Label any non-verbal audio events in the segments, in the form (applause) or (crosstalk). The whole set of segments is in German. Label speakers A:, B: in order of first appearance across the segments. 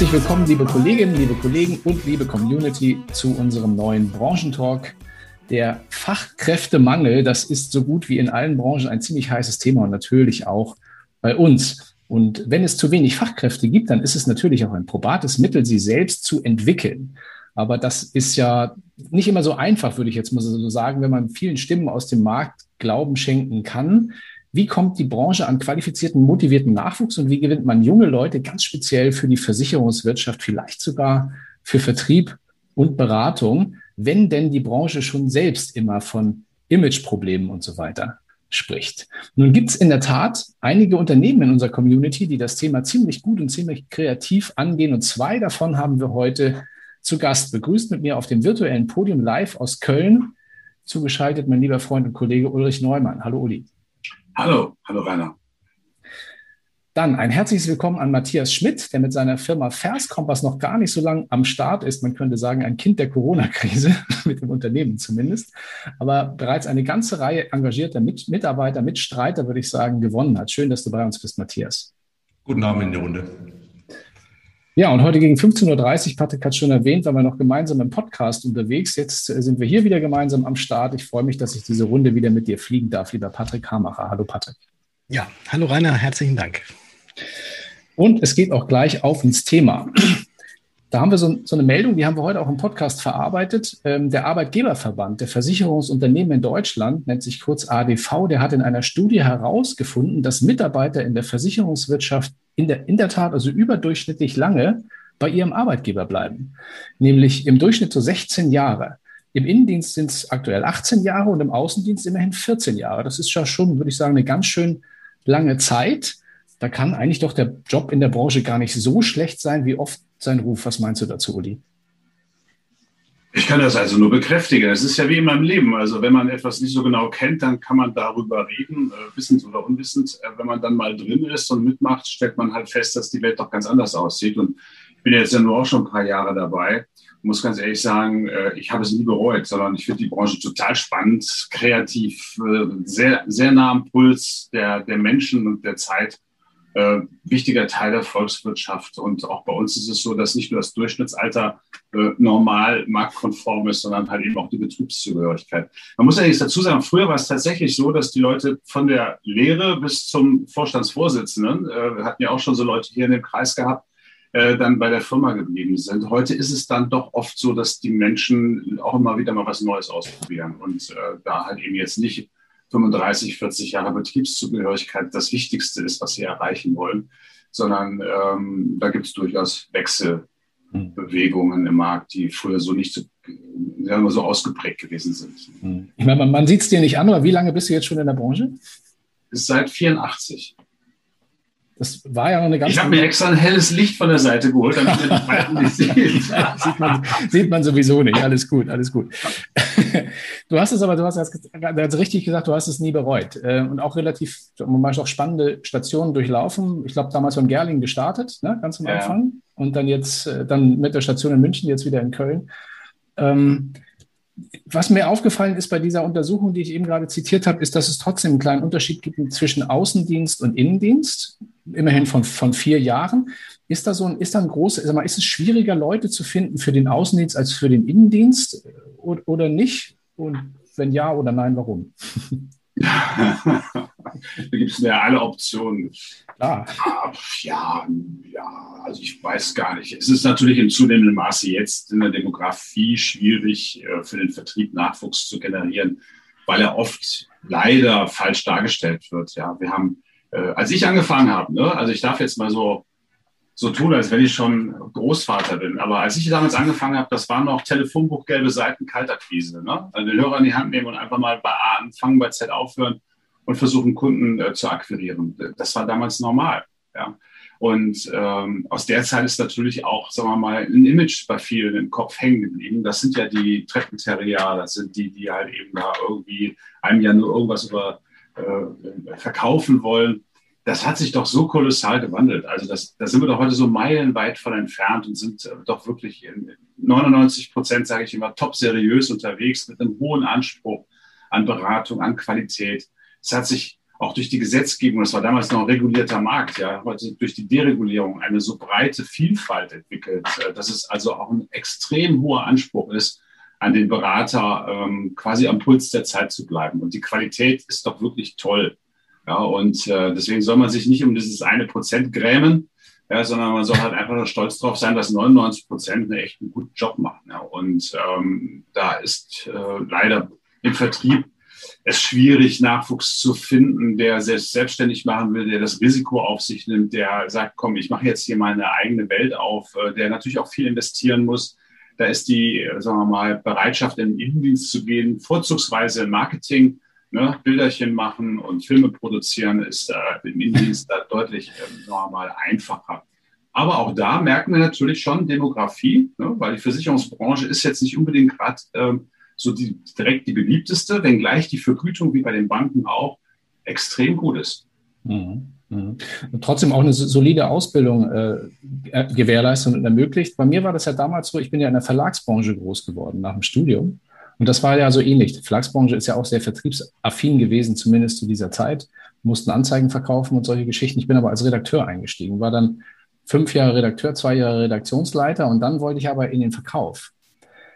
A: Herzlich willkommen, liebe Kolleginnen, liebe Kollegen und liebe Community zu unserem neuen Branchentalk. Der Fachkräftemangel, das ist so gut wie in allen Branchen ein ziemlich heißes Thema und natürlich auch bei uns. Und wenn es zu wenig Fachkräfte gibt, dann ist es natürlich auch ein probates Mittel, sie selbst zu entwickeln. Aber das ist ja nicht immer so einfach, würde ich jetzt mal so sagen, wenn man vielen Stimmen aus dem Markt Glauben schenken kann. Wie kommt die Branche an qualifizierten, motivierten Nachwuchs und wie gewinnt man junge Leute ganz speziell für die Versicherungswirtschaft, vielleicht sogar für Vertrieb und Beratung, wenn denn die Branche schon selbst immer von Imageproblemen und so weiter spricht. Nun gibt es in der Tat einige Unternehmen in unserer Community, die das Thema ziemlich gut und ziemlich kreativ angehen. Und zwei davon haben wir heute zu Gast. Begrüßt mit mir auf dem virtuellen Podium live aus Köln. Zugeschaltet mein lieber Freund und Kollege Ulrich Neumann. Hallo Uli.
B: Hallo, hallo Rainer.
A: Dann ein herzliches Willkommen an Matthias Schmidt, der mit seiner Firma Verskompass noch gar nicht so lange am Start ist. Man könnte sagen, ein Kind der Corona-Krise, (laughs) mit dem Unternehmen zumindest, aber bereits eine ganze Reihe engagierter Mitarbeiter, Mitstreiter, würde ich sagen, gewonnen hat. Schön, dass du bei uns bist, Matthias.
B: Guten Abend in die Runde.
A: Ja, und heute gegen 15.30 Uhr, Patrick hat schon erwähnt, waren wir noch gemeinsam im Podcast unterwegs. Jetzt äh, sind wir hier wieder gemeinsam am Start. Ich freue mich, dass ich diese Runde wieder mit dir fliegen darf, lieber Patrick Hamacher. Hallo Patrick.
C: Ja, hallo Rainer, herzlichen Dank.
A: Und es geht auch gleich auf ins Thema. Da haben wir so, so, eine Meldung, die haben wir heute auch im Podcast verarbeitet. Ähm, der Arbeitgeberverband der Versicherungsunternehmen in Deutschland, nennt sich kurz ADV, der hat in einer Studie herausgefunden, dass Mitarbeiter in der Versicherungswirtschaft in der, in der Tat also überdurchschnittlich lange bei ihrem Arbeitgeber bleiben. Nämlich im Durchschnitt so 16 Jahre. Im Innendienst sind es aktuell 18 Jahre und im Außendienst immerhin 14 Jahre. Das ist ja schon, würde ich sagen, eine ganz schön lange Zeit. Da kann eigentlich doch der Job in der Branche gar nicht so schlecht sein, wie oft sein Ruf. Was meinst du dazu, Uli?
B: Ich kann das also nur bekräftigen. Es ist ja wie immer im Leben. Also wenn man etwas nicht so genau kennt, dann kann man darüber reden, äh, wissend oder unwissend. Äh, wenn man dann mal drin ist und mitmacht, stellt man halt fest, dass die Welt doch ganz anders aussieht. Und ich bin jetzt ja nur auch schon ein paar Jahre dabei. Ich muss ganz ehrlich sagen, äh, ich habe es nie bereut, sondern ich finde die Branche total spannend, kreativ, sehr, sehr nah am Puls der, der Menschen und der Zeit äh, wichtiger Teil der Volkswirtschaft. Und auch bei uns ist es so, dass nicht nur das Durchschnittsalter äh, normal marktkonform ist, sondern halt eben auch die Betriebszugehörigkeit. Man muss allerdings dazu sagen, früher war es tatsächlich so, dass die Leute von der Lehre bis zum Vorstandsvorsitzenden, äh, wir hatten ja auch schon so Leute hier in dem Kreis gehabt, äh, dann bei der Firma geblieben sind. Heute ist es dann doch oft so, dass die Menschen auch immer wieder mal was Neues ausprobieren und äh, da halt eben jetzt nicht 35, 40 Jahre Betriebszugehörigkeit das Wichtigste ist, was sie erreichen wollen, sondern ähm, da gibt es durchaus Wechselbewegungen im Markt, die früher so nicht so, sagen wir so ausgeprägt gewesen sind.
A: Ich meine, man, man sieht es dir nicht an, aber wie lange bist du jetzt schon in der Branche?
B: Seit 84.
A: Das war ja noch eine ganz.
B: Ich habe mir extra ein helles Licht von der Seite geholt, damit man die Falten nicht (laughs) sieht.
A: sieht, man, sieht man sowieso nicht. Alles gut, alles gut. Du hast es aber, du hast es richtig gesagt, du hast es nie bereut. äh, Und auch relativ, man auch spannende Stationen durchlaufen. Ich glaube, damals von Gerling gestartet, ne, ganz am Anfang. Ja. Und dann jetzt, äh, dann mit der Station in München, jetzt wieder in Köln. Ähm, was mir aufgefallen ist bei dieser Untersuchung, die ich eben gerade zitiert habe, ist, dass es trotzdem einen kleinen Unterschied gibt zwischen Außendienst und Innendienst, immerhin von, von vier Jahren. Ist da so ein, ist da ein großes, sag mal, ist es schwieriger, Leute zu finden für den Außendienst als für den Innendienst oder, oder nicht? Und wenn ja oder nein, warum? (laughs)
B: da gibt es ja alle Optionen.
A: Klar.
B: Ja, ja, also ich weiß gar nicht. Es ist natürlich in zunehmendem Maße jetzt in der Demografie schwierig, äh, für den Vertrieb Nachwuchs zu generieren, weil er oft leider falsch dargestellt wird. Ja, wir haben, äh, als ich angefangen habe, ne, also ich darf jetzt mal so so tun, als wenn ich schon Großvater bin. Aber als ich damals angefangen habe, das waren noch Telefonbuch, gelbe Seiten, Kaltakquise. Ne? Also den Hörer in die Hand nehmen und einfach mal bei A anfangen, bei Z aufhören und versuchen, Kunden äh, zu akquirieren. Das war damals normal. Ja? Und ähm, aus der Zeit ist natürlich auch, sagen wir mal, ein Image bei vielen im Kopf hängen geblieben. Das sind ja die Treppenterrier, das sind die, die halt eben da irgendwie einem ja nur irgendwas über äh, verkaufen wollen das hat sich doch so kolossal gewandelt. Also das, da sind wir doch heute so meilenweit von entfernt und sind äh, doch wirklich in 99 Prozent, sage ich immer, top seriös unterwegs mit einem hohen Anspruch an Beratung, an Qualität. Es hat sich auch durch die Gesetzgebung, das war damals noch ein regulierter Markt, ja, heute durch die Deregulierung eine so breite Vielfalt entwickelt, äh, dass es also auch ein extrem hoher Anspruch ist, an den Berater ähm, quasi am Puls der Zeit zu bleiben. Und die Qualität ist doch wirklich toll. Ja, und äh, deswegen soll man sich nicht um dieses eine Prozent grämen, ja, sondern man soll halt einfach nur stolz drauf sein, dass 99 Prozent einen echt einen guten Job machen. Ja. Und ähm, da ist äh, leider im Vertrieb es schwierig, Nachwuchs zu finden, der selbst selbstständig machen will, der das Risiko auf sich nimmt, der sagt, komm, ich mache jetzt hier meine eigene Welt auf, äh, der natürlich auch viel investieren muss. Da ist die, äh, sagen wir mal, Bereitschaft, in den Innendienst zu gehen, vorzugsweise im Marketing, ne, Bilderchen machen und Filme produzieren, ist äh, im Innendienst da deutlich, äh, mal, einfacher. Aber auch da merken wir natürlich schon Demografie, ne, weil die Versicherungsbranche ist jetzt nicht unbedingt gerade ähm, so die, direkt die beliebteste, wenngleich die Vergütung wie bei den Banken auch extrem gut ist.
A: Mhm. Mhm. Und trotzdem auch eine solide Ausbildung äh, gewährleistet und ermöglicht. Bei mir war das ja damals so, ich bin ja in der Verlagsbranche groß geworden nach dem Studium. Und das war ja so ähnlich. Die Verlagsbranche ist ja auch sehr vertriebsaffin gewesen, zumindest zu dieser Zeit. Mussten Anzeigen verkaufen und solche Geschichten. Ich bin aber als Redakteur eingestiegen, war dann fünf Jahre Redakteur, zwei Jahre Redaktionsleiter und dann wollte ich aber in den Verkauf.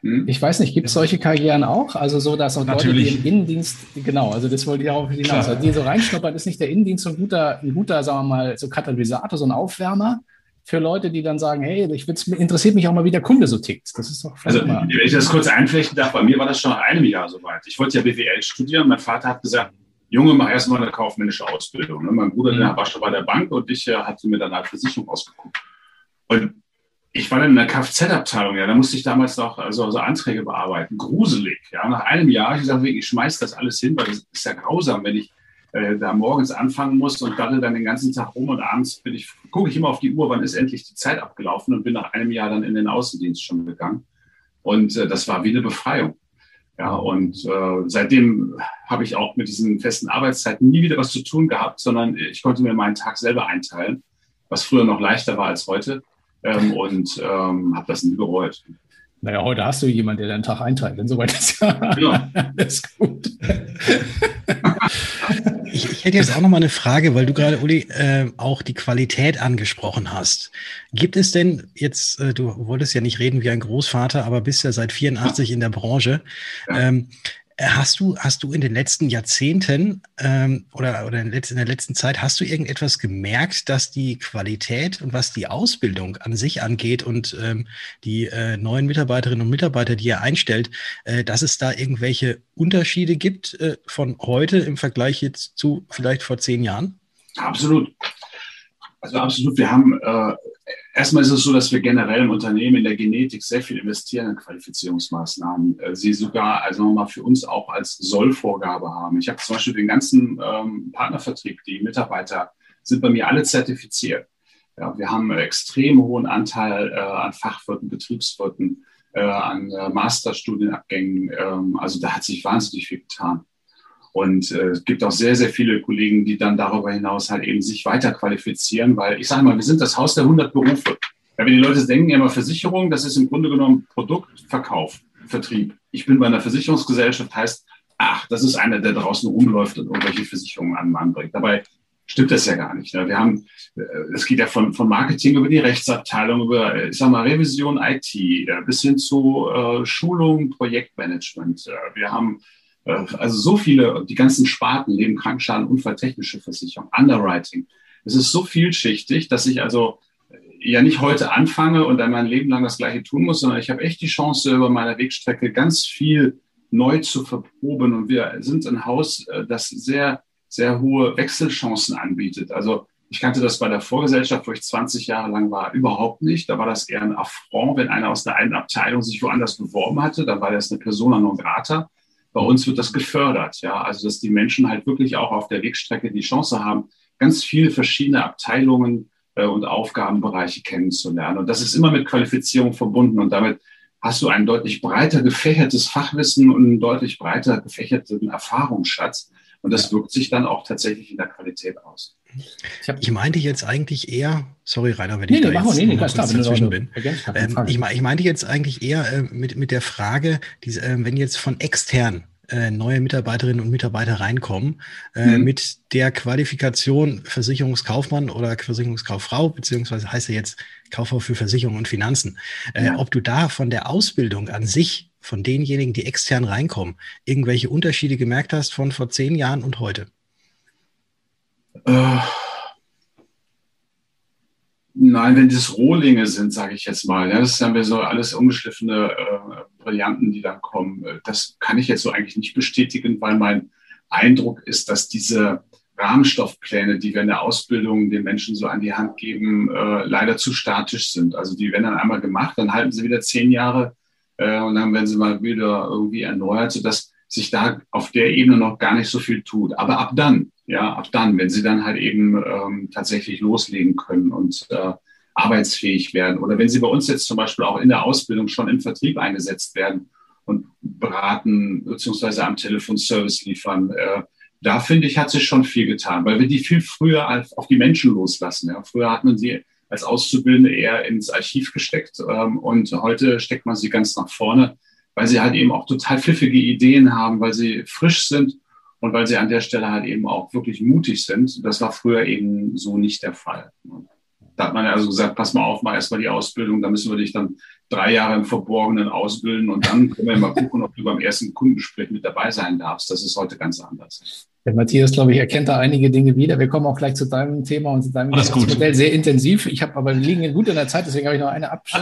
A: Hm? Ich weiß nicht, gibt es solche Karrieren auch? Also so, dass auch Natürlich. Leute, die im Innendienst, genau, also das wollte ich auch hinaus, also die so reinschnuppern, ist nicht der Innendienst so ein guter, ein guter, sagen wir mal, so Katalysator, so ein Aufwärmer für Leute, die dann sagen, hey, ich interessiert mich auch mal, wie der Kunde so tickt. Das ist doch
B: Also, immer. wenn ich das kurz einflechten darf, bei mir war das schon nach einem Jahr soweit. Ich wollte ja BWL studieren. Mein Vater hat gesagt, Junge, mach erstmal eine kaufmännische Ausbildung. Ne? Mein Bruder, mhm. der war schon bei der Bank und ich äh, hatte mir dann halt Versicherung ausgeguckt. Und ich war dann in der Kfz-Abteilung, ja, da musste ich damals noch also, also Anträge bearbeiten. Gruselig, ja. Nach einem Jahr, habe ich gesagt, ich schmeiß das alles hin, weil das ist ja grausam, wenn ich äh, da morgens anfangen muss und daddel dann den ganzen Tag rum und abends bin ich, gucke ich immer auf die Uhr, wann ist endlich die Zeit abgelaufen und bin nach einem Jahr dann in den Außendienst schon gegangen. Und äh, das war wie eine Befreiung. Ja, und äh, seitdem habe ich auch mit diesen festen Arbeitszeiten nie wieder was zu tun gehabt, sondern ich konnte mir meinen Tag selber einteilen, was früher noch leichter war als heute ähm, und ähm, habe das nie bereut.
A: Naja, heute hast du jemanden, der deinen Tag einteilt. Insoweit ist ja
C: ja. (laughs) alles gut. Ich, ich, hätte jetzt auch noch mal eine Frage, weil du gerade, Uli, äh, auch die Qualität angesprochen hast. Gibt es denn jetzt, äh, du wolltest ja nicht reden wie ein Großvater, aber bist ja seit 84 in der Branche. Ähm, Hast du, hast du in den letzten Jahrzehnten ähm, oder, oder in, der letzten Zeit, hast du irgendetwas gemerkt, dass die Qualität und was die Ausbildung an sich angeht und ähm, die äh, neuen Mitarbeiterinnen und Mitarbeiter, die ihr einstellt, äh, dass es da irgendwelche Unterschiede gibt äh, von heute im Vergleich jetzt zu vielleicht vor zehn Jahren?
B: Absolut. Also absolut. Wir haben äh, erstmal ist es so, dass wir generell im Unternehmen in der Genetik sehr viel investieren in Qualifizierungsmaßnahmen. Äh, sie sogar, also nochmal für uns auch als Sollvorgabe haben. Ich habe zum Beispiel den ganzen ähm, Partnervertrieb, die Mitarbeiter sind bei mir alle zertifiziert. Ja, wir haben einen extrem hohen Anteil äh, an Fachwirten, Betriebswirten, äh, an äh, Masterstudienabgängen. Ähm, also da hat sich wahnsinnig viel getan. Und äh, es gibt auch sehr, sehr viele Kollegen, die dann darüber hinaus halt eben sich weiter qualifizieren, weil ich sage mal, wir sind das Haus der 100 Berufe. Ja, wenn die Leute denken immer Versicherung, das ist im Grunde genommen Produktverkauf, Vertrieb. Ich bin bei einer Versicherungsgesellschaft, heißt, ach, das ist einer, der draußen rumläuft und irgendwelche Versicherungen an den Mann bringt. Dabei stimmt das ja gar nicht. Ne? Wir haben, äh, es geht ja von, von Marketing über die Rechtsabteilung, über, äh, ich sag mal, Revision IT, bis hin zu äh, Schulung, Projektmanagement. Wir haben äh, also so viele, die ganzen Sparten, Leben, Krankenschaden, Unfalltechnische Versicherung, Underwriting. Es ist so vielschichtig, dass ich also äh, ja nicht heute anfange und dann mein Leben lang das Gleiche tun muss, sondern ich habe echt die Chance, über meiner Wegstrecke ganz viel neu zu verproben. Und wir sind ein Haus, äh, das sehr, sehr hohe Wechselchancen anbietet. Also ich kannte das bei der Vorgesellschaft, wo ich 20 Jahre lang war, überhaupt nicht. Da war das eher ein Affront, wenn einer aus der einen Abteilung sich woanders beworben hatte. Da war das eine Persona non grata. Bei uns wird das gefördert, ja. Also, dass die Menschen halt wirklich auch auf der Wegstrecke die Chance haben, ganz viele verschiedene Abteilungen äh, und Aufgabenbereiche kennenzulernen. Und das ist immer mit Qualifizierung verbunden. Und damit hast du ein deutlich breiter gefächertes Fachwissen und einen deutlich breiter gefächerten Erfahrungsschatz. Und das wirkt sich dann auch tatsächlich in der Qualität aus.
C: Ich, ich meinte jetzt eigentlich eher, sorry Rainer, wenn nee, ich nee, da jetzt nee, nee, klar, dazwischen bin. Ähm, ich, ich, meinte jetzt eigentlich eher äh, mit, mit der Frage, diese, äh, wenn jetzt von extern äh, neue Mitarbeiterinnen und Mitarbeiter reinkommen äh, mhm. mit der Qualifikation Versicherungskaufmann oder Versicherungskauffrau, beziehungsweise heißt er jetzt Kauffrau für Versicherung und Finanzen. Äh, ja. Ob du da von der Ausbildung an sich, von denjenigen, die extern reinkommen, irgendwelche Unterschiede gemerkt hast von vor zehn Jahren und heute?
B: Äh, nein, wenn das Rohlinge sind, sage ich jetzt mal, ja, das sind wir so alles ungeschliffene äh, Brillanten, die dann kommen. Äh, das kann ich jetzt so eigentlich nicht bestätigen, weil mein Eindruck ist, dass diese Rahmenstoffpläne, die wir in der Ausbildung den Menschen so an die Hand geben, äh, leider zu statisch sind. Also die werden dann einmal gemacht, dann halten sie wieder zehn Jahre äh, und dann werden sie mal wieder irgendwie erneuert, sodass sich da auf der Ebene noch gar nicht so viel tut. Aber ab dann, ja, ab dann, wenn sie dann halt eben ähm, tatsächlich loslegen können und äh, arbeitsfähig werden oder wenn sie bei uns jetzt zum Beispiel auch in der Ausbildung schon im Vertrieb eingesetzt werden und beraten beziehungsweise am Telefon Service liefern, äh, da finde ich, hat sich schon viel getan, weil wir die viel früher auf die Menschen loslassen. Ja. Früher hat man sie als Auszubildende eher ins Archiv gesteckt ähm, und heute steckt man sie ganz nach vorne, weil sie halt eben auch total pfiffige Ideen haben, weil sie frisch sind und weil sie an der Stelle halt eben auch wirklich mutig sind. Das war früher eben so nicht der Fall. Da hat man also gesagt, pass mal auf, mach erstmal die Ausbildung, da müssen wir dich dann drei Jahre im Verborgenen ausbilden und dann können wir mal gucken, ob du beim ersten Kundengespräch mit dabei sein darfst. Das ist heute ganz anders.
A: Der Matthias, glaube ich, erkennt da einige Dinge wieder. Wir kommen auch gleich zu deinem Thema und zu deinem Modell sehr intensiv. Ich habe aber wir liegen gut in der Zeit, deswegen habe ich noch eine absch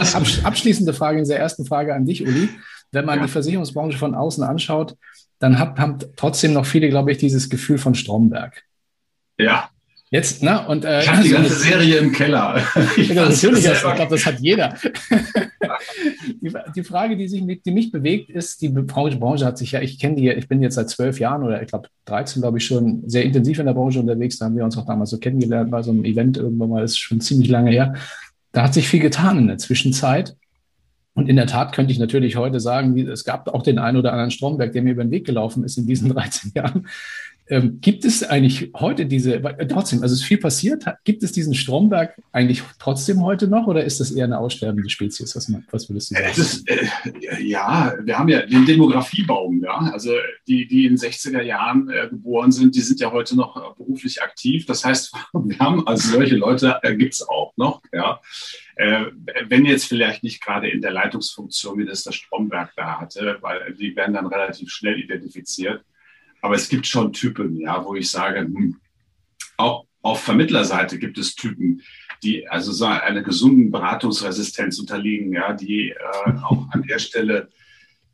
A: abschließende Frage in der ersten Frage an dich, Uli. Wenn man ja. die Versicherungsbranche von außen anschaut, dann hat, haben trotzdem noch viele, glaube ich, dieses Gefühl von Stromberg.
B: Ja.
A: Jetzt, ne? Und,
B: äh, ich habe die ganze Serie im Keller. (laughs)
A: Ich ja, natürlich, ich glaube, das hat jeder. (laughs) die, die, Frage, die, sich, die mich bewegt, ist, die Branche, Branche hat sich ja, ich kenne die, ich bin jetzt seit zwölf Jahren oder ich glaube 13, glaube ich, schon sehr intensiv in der Branche unterwegs. Da haben wir uns auch damals so kennengelernt bei so einem Event irgendwann mal, das ist schon ziemlich lange her. Da hat sich viel getan in der Zwischenzeit. Und in der Tat könnte ich natürlich heute sagen, es gab auch den einen oder anderen Stromberg, der mir über den Weg gelaufen ist in diesen (laughs) 13 Jahren. Ähm, gibt es eigentlich heute diese, äh, trotzdem, also es ist viel passiert, gibt es diesen Stromberg eigentlich trotzdem heute noch oder ist das eher eine aussterbende Spezies? Was, was würdest du sagen?
B: Ist, äh, ja, wir haben ja den Demografiebaum, ja. Also die, die in den 60er Jahren äh, geboren sind, die sind ja heute noch äh, beruflich aktiv. Das heißt, (laughs) wir haben also solche Leute äh, gibt es auch noch, ja. Äh, wenn jetzt vielleicht nicht gerade in der Leitungsfunktion, wie das der Stromberg da hatte, weil die werden dann relativ schnell identifiziert. Aber es gibt schon Typen, ja, wo ich sage, hm, auch auf Vermittlerseite gibt es Typen, die also so einer gesunden Beratungsresistenz unterliegen, ja, die äh, (laughs) auch an der Stelle,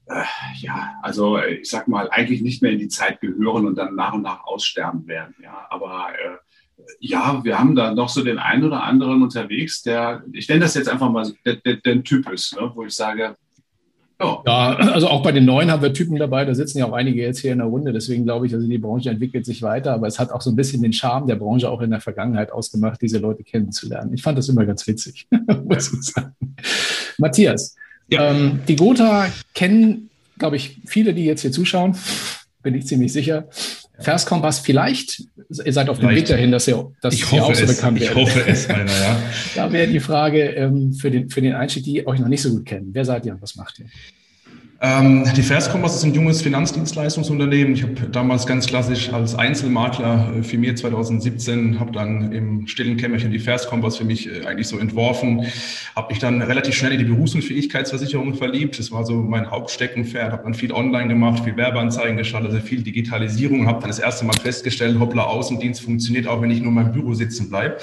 B: äh, ja, also ich sag mal, eigentlich nicht mehr in die Zeit gehören und dann nach und nach aussterben werden, ja. Aber äh, ja, wir haben da noch so den einen oder anderen unterwegs, der, ich nenne das jetzt einfach mal, der, der, der Typ ist, ne, wo ich sage,
A: ja. ja, also auch bei den Neuen haben wir Typen dabei, da sitzen ja auch einige jetzt hier in der Runde, deswegen glaube ich, also die Branche entwickelt sich weiter, aber es hat auch so ein bisschen den Charme der Branche auch in der Vergangenheit ausgemacht, diese Leute kennenzulernen. Ich fand das immer ganz witzig, (laughs) muss ich sagen. Matthias, ja. ähm, die Gotha kennen, glaube ich, viele, die jetzt hier zuschauen, bin ich ziemlich sicher. Verskompass vielleicht, ihr seid auf dem Weg dahin, dass ihr, dass
B: ich ihr auch so bekannt
A: werdet. Ich hoffe es, meiner, ja. (laughs) da wäre die Frage ähm, für, den, für den Einstieg, die euch noch nicht so gut kennen. Wer seid ihr und was macht ihr?
D: Ähm, die Verskompass ist ein junges Finanzdienstleistungsunternehmen. Ich habe damals ganz klassisch als Einzelmakler äh, firmiert 2017, habe dann im stillen Kämmerchen die Verskompass für mich äh, eigentlich so entworfen, habe mich dann relativ schnell in die Berufsunfähigkeitsversicherung verliebt. Das war so mein Hauptsteckenpferd, habe dann viel online gemacht, viel Werbeanzeigen geschaltet, also viel Digitalisierung, habe dann das erste Mal festgestellt, hoppla, Außendienst funktioniert auch, wenn ich nur in meinem Büro sitzen bleibe.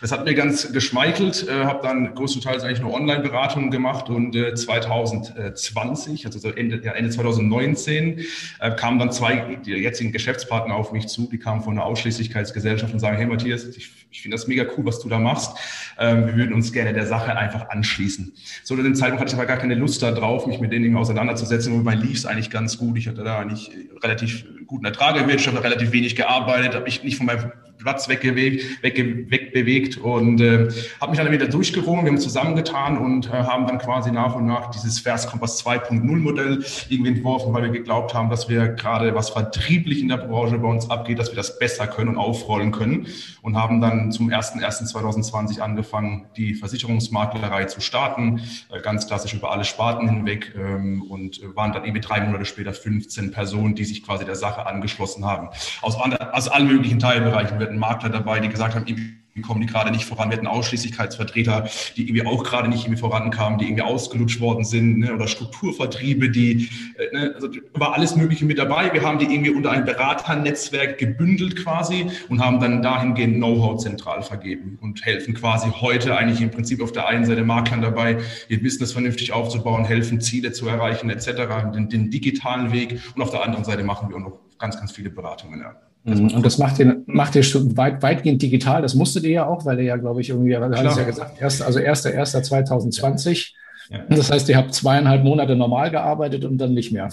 D: Das hat mir ganz geschmeichelt, äh, habe dann größtenteils eigentlich nur Online-Beratungen gemacht und äh, 2020, also also Ende, ja, Ende 2019, äh, kamen dann zwei die jetzigen Geschäftspartner auf mich zu, die kamen von einer Ausschließlichkeitsgesellschaft und sagen, hey Matthias, ich, ich finde das mega cool, was du da machst. Ähm, wir würden uns gerne der Sache einfach anschließen. So zu dem Zeitpunkt hatte ich aber gar keine Lust darauf, mich mit den Dingen auseinanderzusetzen, wobei lief es eigentlich ganz gut. Ich hatte da eigentlich relativ guten Ertrag erwirtschaftet, relativ wenig gearbeitet, habe ich nicht von meinem Platz wegbewegt, weg, wegbewegt und äh, habe mich dann wieder durchgerungen. Wir haben zusammengetan und äh, haben dann quasi nach und nach dieses Verskompass 2.0 Modell irgendwie entworfen, weil wir geglaubt haben, dass wir gerade was vertrieblich in der Branche bei uns abgeht, dass wir das besser können und aufrollen können und haben dann zum 01.01.2020 angefangen, die Versicherungsmaklerei zu starten, äh, ganz klassisch über alle Sparten hinweg ähm, und waren dann irgendwie drei Monate später 15 Personen, die sich quasi der Sache angeschlossen haben. Aus, aus allen möglichen Teilbereichen wir Makler dabei, die gesagt haben, irgendwie kommen die gerade nicht voran. Wir hatten Ausschließlichkeitsvertreter, die irgendwie auch gerade nicht irgendwie vorankamen, die irgendwie ausgelutscht worden sind, ne? oder Strukturvertriebe, die, äh, ne? also war alles Mögliche mit dabei. Wir haben die irgendwie unter ein Beraternetzwerk gebündelt quasi und haben dann dahingehend Know-how zentral vergeben und helfen quasi heute eigentlich im Prinzip auf der einen Seite Maklern dabei, ihr Business vernünftig aufzubauen, helfen Ziele zu erreichen etc., den, den digitalen Weg und auf der anderen Seite machen wir auch noch ganz, ganz viele Beratungen. Ja.
A: Mhm. Und das macht ihr, macht ihr schon weit, weitgehend digital. Das musstet ihr ja auch, weil ihr ja, glaube ich, irgendwie, hat es ja gesagt, erst, also 1.1.2020. Ja. Das heißt, ihr habt zweieinhalb Monate normal gearbeitet und dann nicht mehr.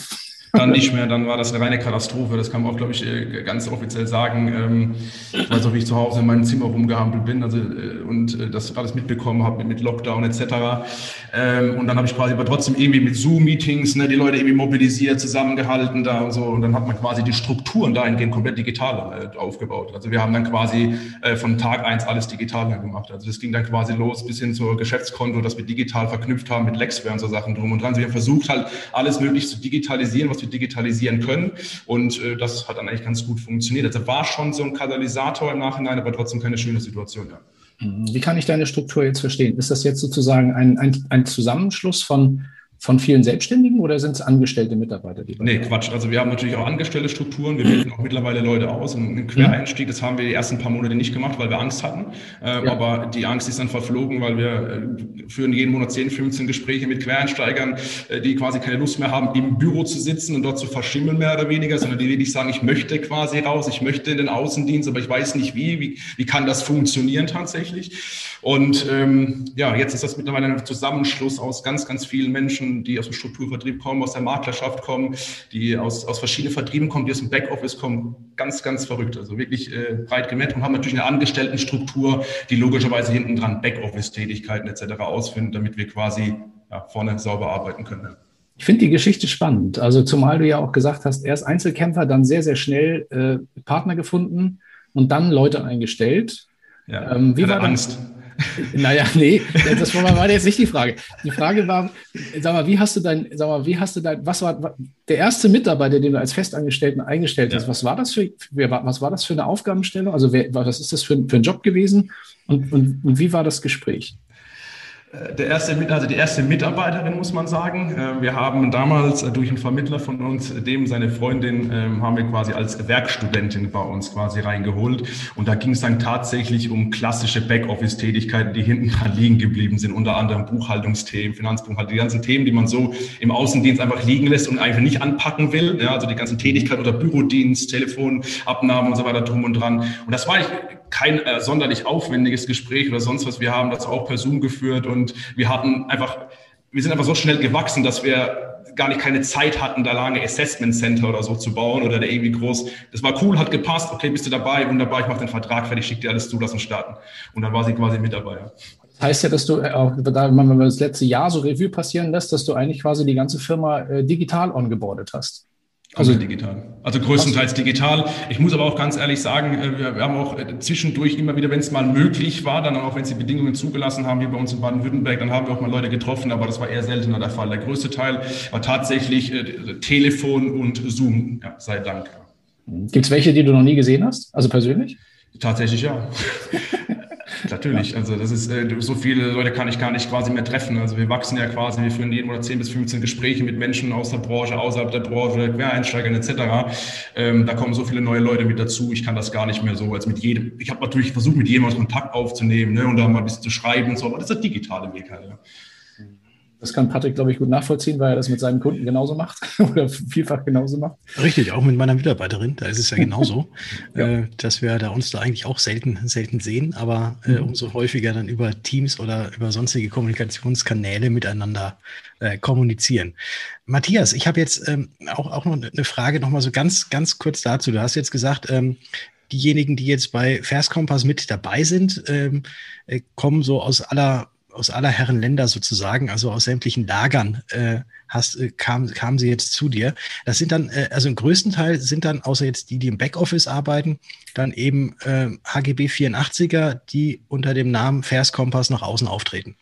D: Dann nicht mehr, dann war das eine reine Katastrophe. Das kann man auch, glaube ich, äh, ganz offiziell sagen. Ähm, ich weiß auch, wie ich zu Hause in meinem Zimmer rumgehampelt bin also, äh, und äh, das alles mitbekommen habe mit Lockdown etc. Ähm, und dann habe ich quasi aber trotzdem irgendwie mit Zoom-Meetings ne, die Leute irgendwie mobilisiert, zusammengehalten da und so. Und dann hat man quasi die Strukturen dahingehend komplett digital aufgebaut. Also wir haben dann quasi von Tag eins alles digital gemacht. Also das ging dann quasi los bis hin zur Geschäftskonto, das wir digital verknüpft haben mit Lexware und so Sachen drum und dran. Also wir haben versucht halt alles möglich zu digitalisieren, was wir digitalisieren können. Und äh, das hat dann eigentlich ganz gut funktioniert. Also war schon so ein Katalysator im Nachhinein, aber trotzdem keine schöne Situation. Ja.
A: Wie kann ich deine Struktur jetzt verstehen? Ist das jetzt sozusagen ein, ein, ein Zusammenschluss von von vielen Selbstständigen oder sind es angestellte Mitarbeiter?
D: Die nee, Quatsch. Also wir haben natürlich auch angestellte Strukturen. Wir bilden auch mittlerweile Leute aus. Und einen Quereinstieg, das haben wir die ersten paar Monate nicht gemacht, weil wir Angst hatten. Äh, ja. Aber die Angst ist dann verflogen, weil wir äh, führen jeden Monat 10, 15 Gespräche mit Quereinsteigern, äh, die quasi keine Lust mehr haben, im Büro zu sitzen und dort zu verschimmeln, mehr oder weniger, sondern die wirklich sagen, ich möchte quasi raus, ich möchte in den Außendienst, aber ich weiß nicht wie, wie, wie kann das funktionieren tatsächlich. Und ähm, ja, jetzt ist das mittlerweile ein Zusammenschluss aus ganz, ganz vielen Menschen, die aus dem Strukturvertrieb kommen, aus der Maklerschaft kommen, die aus, aus verschiedenen Vertrieben kommen, die aus dem Backoffice kommen. Ganz, ganz verrückt. Also wirklich äh, breit gemäht und haben natürlich eine Angestelltenstruktur, die logischerweise hinten dran Backoffice-Tätigkeiten etc. ausfindet, damit wir quasi ja, vorne sauber arbeiten können.
A: Ich finde die Geschichte spannend. Also zumal du ja auch gesagt hast, erst Einzelkämpfer, dann sehr, sehr schnell äh, Partner gefunden und dann Leute eingestellt.
D: Ja, ähm, wie war Angst. Das?
A: Naja, nee, das war, jetzt nicht die Frage. Die Frage war, sag mal, wie hast du dein, sag mal, wie hast du dein, was war der erste Mitarbeiter, den du als Festangestellten eingestellt hast? Ja. Was war das für, was war das für eine Aufgabenstellung? Also, wer, was ist das für, für ein Job gewesen? Und, und, und wie war das Gespräch?
D: Äh, der erste, also die erste Mitarbeiterin, muss man sagen. Äh, wir haben damals äh, durch einen Vermittler von uns, dem seine Freundin, ähm, haben wir quasi als Werkstudentin bei uns quasi reingeholt. Und da ging es dann tatsächlich um klassische Backoffice-Tätigkeiten, die hinten dran liegen geblieben sind, unter anderem Buchhaltungsthemen, Finanzbuchhaltung, die ganzen Themen, die man so im Außendienst einfach liegen lässt und einfach nicht anpacken will. Ja, also die ganzen Tätigkeiten oder Bürodienst, Telefonabnahmen und so weiter drum und dran. Und das war kein äh, sonderlich aufwendiges Gespräch oder sonst was. Wir haben das auch per Zoom geführt und und wir hatten einfach, wir sind einfach so schnell gewachsen, dass wir gar nicht keine Zeit hatten, da lange Assessment Center oder so zu bauen oder da irgendwie groß. Das war cool, hat gepasst. Okay, bist du dabei? Wunderbar, ich mache den Vertrag fertig, schick dir alles zu, lass uns starten. Und dann war sie quasi mit dabei.
A: Das heißt ja, dass du, äh, auch, wenn man das letzte Jahr so Revue passieren lässt, dass du eigentlich quasi die ganze Firma äh, digital ongeboardet hast.
D: Also digital. Also größtenteils digital. Ich muss aber auch ganz ehrlich sagen, äh, wir haben auch äh, zwischendurch immer wieder, wenn es mal möglich war, dann auch wenn sie Bedingungen zugelassen haben, wie bei uns in Baden-Württemberg, dann haben wir auch mal Leute getroffen, aber das war eher seltener der Fall. Der größte Teil war tatsächlich äh, Telefon und Zoom, ja, sei Dank.
A: Gibt es welche, die du noch nie gesehen hast? Also persönlich?
D: Tatsächlich ja. (laughs) Natürlich, also das ist äh, so viele Leute kann ich gar nicht quasi mehr treffen. Also wir wachsen ja quasi, wir führen jeden Monat 10 bis 15 Gespräche mit Menschen aus der Branche, außerhalb der Branche, Quereinsteigern etc. Ähm, da kommen so viele neue Leute mit dazu. Ich kann das gar nicht mehr so als mit jedem. Ich habe natürlich versucht, mit jedem Kontakt aufzunehmen ne, und da mal ein bisschen zu schreiben und so, aber das ist der digitale Weg halt. Ja.
A: Das kann Patrick, glaube ich, gut nachvollziehen, weil er das mit seinen Kunden genauso macht (laughs) oder vielfach genauso macht.
C: Richtig, auch mit meiner Mitarbeiterin, da ist es ja (laughs) genauso, ja. Äh, dass wir da uns da eigentlich auch selten, selten sehen, aber äh, mhm. umso häufiger dann über Teams oder über sonstige Kommunikationskanäle miteinander äh, kommunizieren. Matthias, ich habe jetzt ähm, auch, auch noch eine Frage nochmal so ganz, ganz kurz dazu. Du hast jetzt gesagt, ähm, diejenigen, die jetzt bei Verskompass mit dabei sind, ähm, äh, kommen so aus aller aus aller Herren Länder sozusagen, also aus sämtlichen Lagern, äh, hast, äh, kam, kamen sie jetzt zu dir. Das sind dann, äh, also im größten Teil sind dann, außer jetzt die, die im Backoffice arbeiten, dann eben äh, HGB 84er, die unter dem Namen Verskompass nach außen auftreten.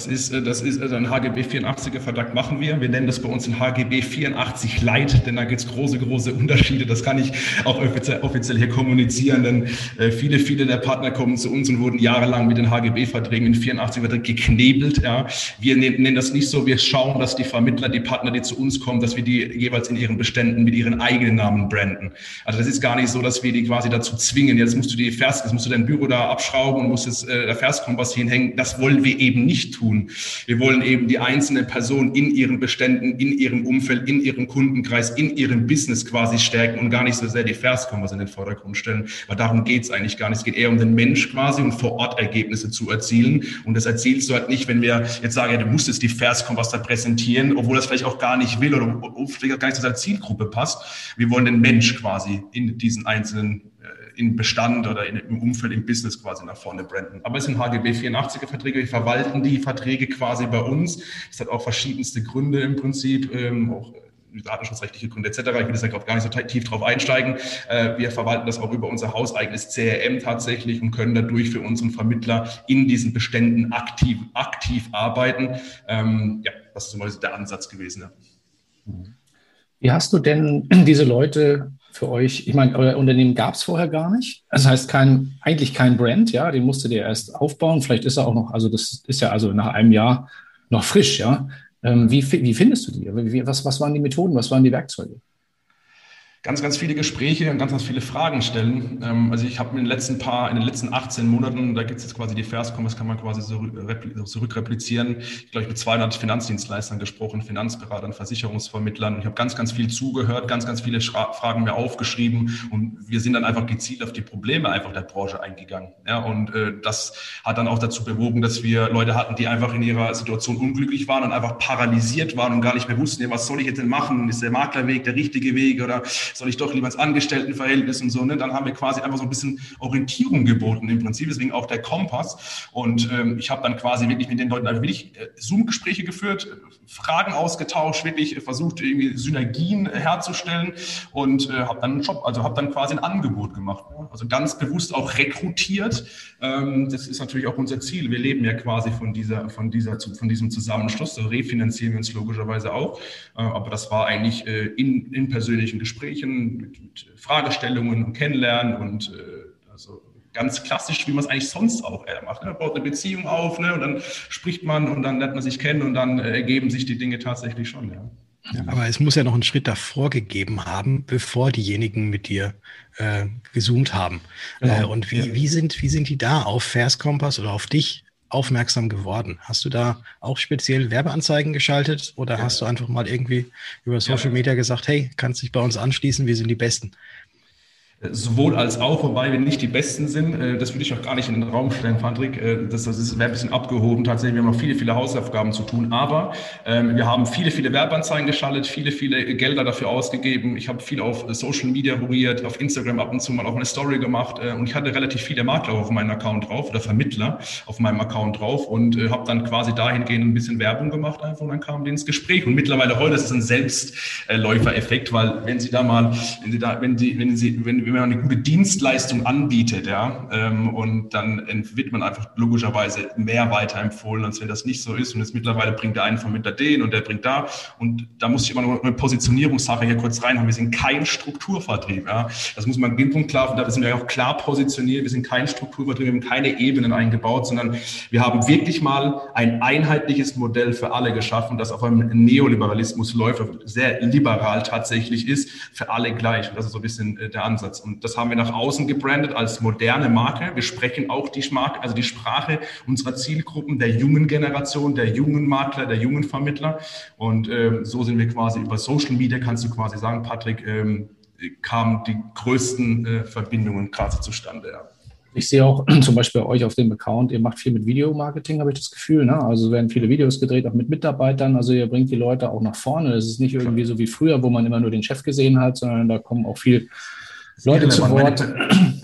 D: Das ist, äh, das ist also ein HGB 84er Verdacht machen wir. Wir nennen das bei uns ein HGB 84 Light, denn da gibt es große, große Unterschiede. Das kann ich auch offiziell, offiziell hier kommunizieren, denn äh, viele, viele der Partner kommen zu uns und wurden jahrelang mit den HGB-Verträgen in 84 Verträgen geknebelt. Ja. Wir nennen, das nicht so. Wir schauen, dass die Vermittler, die Partner, die zu uns kommen, dass wir die jeweils in ihren Beständen mit ihren eigenen Namen branden. Also das ist gar nicht so, dass wir die quasi dazu zwingen. Jetzt musst du die Vers, jetzt musst du dein Büro da abschrauben und musst jetzt äh, der Verskompass hinhängen. Das wollen wir eben nicht tun tun. Wir wollen eben die einzelne Person in ihren Beständen, in ihrem Umfeld, in ihrem Kundenkreis, in ihrem Business quasi stärken und gar nicht so sehr die Verskompass in den Vordergrund stellen, weil darum geht es eigentlich gar nicht. Es geht eher um den Mensch quasi und vor Ort Ergebnisse zu erzielen. Und das erzielst du halt nicht, wenn wir jetzt sagen, ja, du musst jetzt die Verskompass da präsentieren, obwohl das vielleicht auch gar nicht will oder vielleicht auch gar nicht zu seiner Zielgruppe passt. Wir wollen den Mensch quasi in diesen einzelnen in Bestand oder in, im Umfeld, im Business quasi nach vorne branden. Aber es sind HGB 84er Verträge, wir verwalten die Verträge quasi bei uns. Das hat auch verschiedenste Gründe im Prinzip, ähm, auch äh, datenschutzrechtliche Gründe etc. Ich will jetzt gar nicht so tief drauf einsteigen. Äh, wir verwalten das auch über unser hauseigenes CRM tatsächlich und können dadurch für unseren Vermittler in diesen Beständen aktiv, aktiv arbeiten. Ähm, ja, das ist mal der Ansatz gewesen. Ja.
A: Wie hast du denn diese Leute für euch? Ich meine, euer Unternehmen gab es vorher gar nicht. Das heißt, kein, eigentlich kein Brand, ja, den musstet ihr erst aufbauen. Vielleicht ist er auch noch, also das ist ja also nach einem Jahr noch frisch, ja. Ähm, wie, wie findest du die? Was, was waren die Methoden, was waren die Werkzeuge?
D: Ganz, ganz viele Gespräche und ganz, ganz viele Fragen stellen. Ähm, also ich habe in den letzten paar, in den letzten 18 Monaten, da gibt es jetzt quasi die Verscom, das kann man quasi so zurückreplizieren. Ich glaube, ich mit 200 Finanzdienstleistern gesprochen, Finanzberatern, Versicherungsvermittlern. Ich habe ganz, ganz viel zugehört, ganz, ganz viele Fragen mir aufgeschrieben und wir sind dann einfach gezielt auf die Probleme einfach der Branche eingegangen. Ja, und äh, das hat dann auch dazu bewogen, dass wir Leute hatten, die einfach in ihrer Situation unglücklich waren und einfach paralysiert waren und gar nicht mehr wussten, ja, was soll ich jetzt denn machen? Ist der Maklerweg der richtige Weg oder soll ich doch lieber ins Angestelltenverhältnis und so. Ne? Dann haben wir quasi einfach so ein bisschen Orientierung geboten im Prinzip, deswegen auch der Kompass. Und ähm, ich habe dann quasi wirklich mit den Leuten also wirklich äh, Zoom-Gespräche geführt, Fragen ausgetauscht, wirklich versucht, irgendwie Synergien herzustellen und äh, habe dann einen Job, also habe dann quasi ein Angebot gemacht. Ja? Also ganz bewusst auch rekrutiert. Ähm, das ist natürlich auch unser Ziel. Wir leben ja quasi von dieser, von dieser, von diesem Zusammenschluss. So refinanzieren wir uns logischerweise auch. Äh, aber das war eigentlich äh, in, in persönlichen Gesprächen Gesprächen, mit, mit Fragestellungen und Kennenlernen und äh, also ganz klassisch, wie man es eigentlich sonst auch eher macht. Ne? Man baut eine Beziehung auf ne? und dann spricht man und dann lernt man sich kennen und dann äh, ergeben sich die Dinge tatsächlich schon. Ja.
C: Ja, aber es muss ja noch einen Schritt davor gegeben haben, bevor diejenigen mit dir äh, gezoomt haben. Genau. Äh, und wie, wie, sind, wie sind die da auf Verskompass oder auf dich aufmerksam geworden? Hast du da auch speziell Werbeanzeigen geschaltet oder ja. hast du einfach mal irgendwie über Social Media gesagt, hey, kannst dich bei uns anschließen, wir sind die Besten?
D: Sowohl als auch, wobei wir nicht die Besten sind. Äh, das würde ich auch gar nicht in den Raum stellen, Patrick. Äh, das, das wäre ein bisschen abgehoben. Tatsächlich, wir haben noch viele, viele Hausaufgaben zu tun. Aber ähm, wir haben viele, viele Werbeanzeigen geschaltet, viele, viele Gelder dafür ausgegeben. Ich habe viel auf Social Media buriert, auf Instagram ab und zu mal auch eine Story gemacht. Äh, und ich hatte relativ viele Makler auf meinem Account drauf oder Vermittler auf meinem Account drauf und äh, habe dann quasi dahingehend ein bisschen Werbung gemacht einfach und dann kamen die ins Gespräch. Und mittlerweile heute ist es ein Selbstläufereffekt, weil wenn Sie da mal, wenn Sie da, wenn Sie, wenn Sie, wenn, wenn man eine gute Dienstleistung anbietet, ja, ähm, und dann wird man einfach logischerweise mehr weiterempfohlen, als wenn das nicht so ist. Und jetzt mittlerweile bringt der eine Vermittler den und der bringt da. Und da muss ich immer noch eine Positionierungssache hier kurz reinhaben. Wir sind kein Strukturvertrieb, ja. Das muss man den Punkt klar, da sind wir auch klar positioniert. Wir sind kein Strukturvertrieb, wir haben keine Ebenen eingebaut, sondern wir haben wirklich mal ein einheitliches Modell für alle geschaffen, das auf einem Neoliberalismus läuft, sehr liberal tatsächlich ist, für alle gleich. Und das ist so ein bisschen äh, der Ansatz Und das haben wir nach außen gebrandet als moderne Marke. Wir sprechen auch die, Marke, also die Sprache unserer Zielgruppen, der jungen Generation, der jungen Makler, der jungen Vermittler. Und äh, so sind wir quasi über Social Media, kannst du quasi sagen, Patrick, ähm, kamen die größten äh, Verbindungen quasi zustande. Ja.
A: Ich sehe auch (clears throat) zum Beispiel bei euch auf dem Account, ihr macht viel mit Videomarketing, habe ich das Gefühl. Ne? Also werden viele Videos gedreht, auch mit Mitarbeitern. Also ihr bringt die Leute auch nach vorne. Es ist nicht irgendwie so wie früher, wo man immer nur den Chef gesehen hat, sondern da kommen auch viel Leute zu Wort.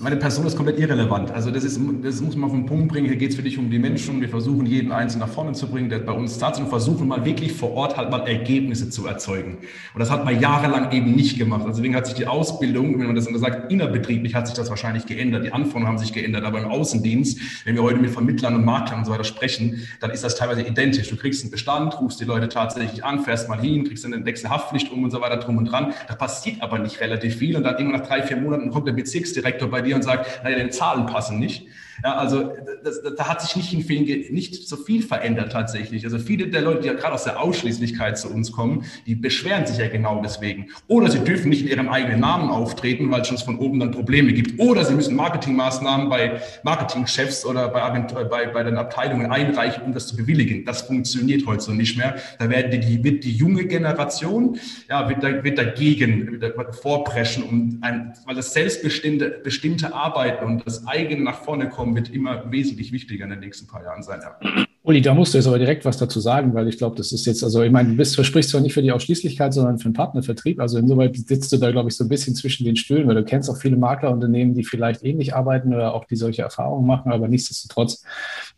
D: Meine, Person ist komplett irrelevant. Also das, ist, das muss man auf den Punkt bringen. Hier geht es wirklich um die Menschen. Wir versuchen, jeden Einzelnen nach vorne zu bringen, der bei uns da und versuchen mal wirklich vor Ort halt mal Ergebnisse zu erzeugen. Und das hat man jahrelang eben nicht gemacht. Also deswegen hat sich die Ausbildung, wenn man das immer sagt, innerbetrieblich hat sich das wahrscheinlich geändert. Die Anforderungen haben sich geändert. Aber im Außendienst, wenn wir heute mit Vermittlern und Maklern und so weiter sprechen, dann ist das teilweise identisch. Du kriegst einen Bestand, rufst die Leute tatsächlich an, fährst mal hin, kriegst dann eine Wechselhaftpflicht um und so weiter drum und dran. Da passiert aber nicht relativ viel. Und dann irgendwann nach drei, vier Monaten kommt der Bezirksdirektor bei dir und sagt, naja, deine Zahlen passen nicht. Ja, also das, da hat sich nicht, viel, nicht so viel verändert tatsächlich. Also viele der Leute, die ja gerade aus der Ausschließlichkeit zu uns kommen, die beschweren sich ja genau deswegen. Oder sie dürfen nicht in ihrem eigenen Namen auftreten, weil es schon von oben dann Probleme gibt. Oder sie müssen Marketingmaßnahmen bei Marketingchefs oder bei, Agentur, bei, bei den Abteilungen einreichen, um das zu bewilligen. Das funktioniert heute so nicht mehr. Da werden die, wird die junge Generation ja, wird, wird dagegen wird vorpreschen, um ein, weil das selbstbestimmte bestimmte Arbeiten und das eigene nach vorne kommen wird immer wesentlich wichtiger in den nächsten paar Jahren sein. Ja.
A: Uli, da musst du jetzt aber direkt was dazu sagen, weil ich glaube, das ist jetzt, also ich meine, du bist, versprichst zwar nicht für die Ausschließlichkeit, sondern für den Partnervertrieb. Also insoweit sitzt du da, glaube ich, so ein bisschen zwischen den Stühlen, weil du kennst auch viele Maklerunternehmen, die vielleicht ähnlich arbeiten oder auch die solche Erfahrungen machen, aber nichtsdestotrotz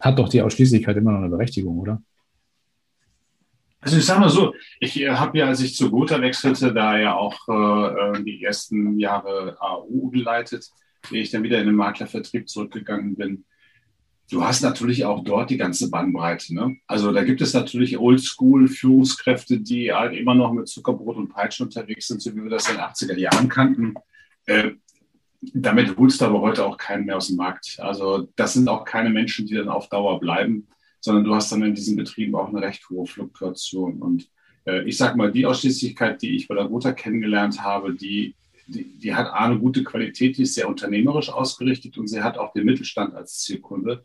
A: hat doch die Ausschließlichkeit immer noch eine Berechtigung, oder?
B: Also ich sage mal so, ich äh, habe ja, als ich zu Gotha wechselte, da ja auch äh, äh die ersten Jahre AU geleitet ehe ich dann wieder in den Maklervertrieb zurückgegangen bin. Du hast natürlich auch dort die ganze Bandbreite. Ne? Also da gibt es natürlich Oldschool-Führungskräfte, die halt immer noch mit Zuckerbrot und Peitschen unterwegs sind, so wie wir das in den 80er Jahren kannten. Äh, damit holst du aber heute auch keinen mehr aus dem Markt. Also das sind auch keine Menschen, die dann auf Dauer bleiben, sondern du hast dann in diesen Betrieben auch eine recht hohe Fluktuation. Und äh, ich sage mal, die Ausschließlichkeit, die ich bei der Gotha kennengelernt habe, die die, die hat A, eine gute Qualität, die ist sehr unternehmerisch ausgerichtet und sie hat auch den Mittelstand als Zielkunde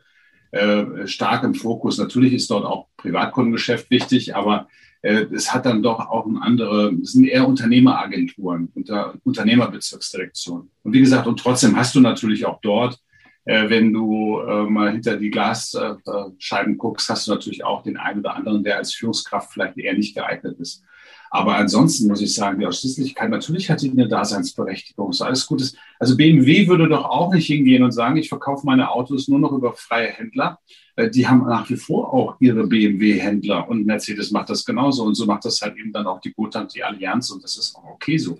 B: äh, stark im Fokus. Natürlich ist dort auch Privatkundengeschäft wichtig, aber äh, es hat dann doch auch ein andere, es sind eher Unternehmeragenturen, unter Unternehmerbezirksdirektionen. Und wie gesagt, und trotzdem hast du natürlich auch dort, äh, wenn du äh, mal hinter die Glasscheiben guckst, hast du natürlich auch den einen oder anderen, der als Führungskraft vielleicht eher nicht geeignet ist. Aber ansonsten muss ich sagen, die Ausschließlichkeit, natürlich hat die eine Daseinsberechtigung. So alles Gutes. Also BMW würde doch auch nicht hingehen und sagen, ich verkaufe meine Autos nur noch über freie Händler. Äh, die haben nach wie vor auch ihre BMW-Händler und Mercedes macht das genauso. Und so macht das halt eben dann auch die Gotham, die Allianz und das ist auch okay so.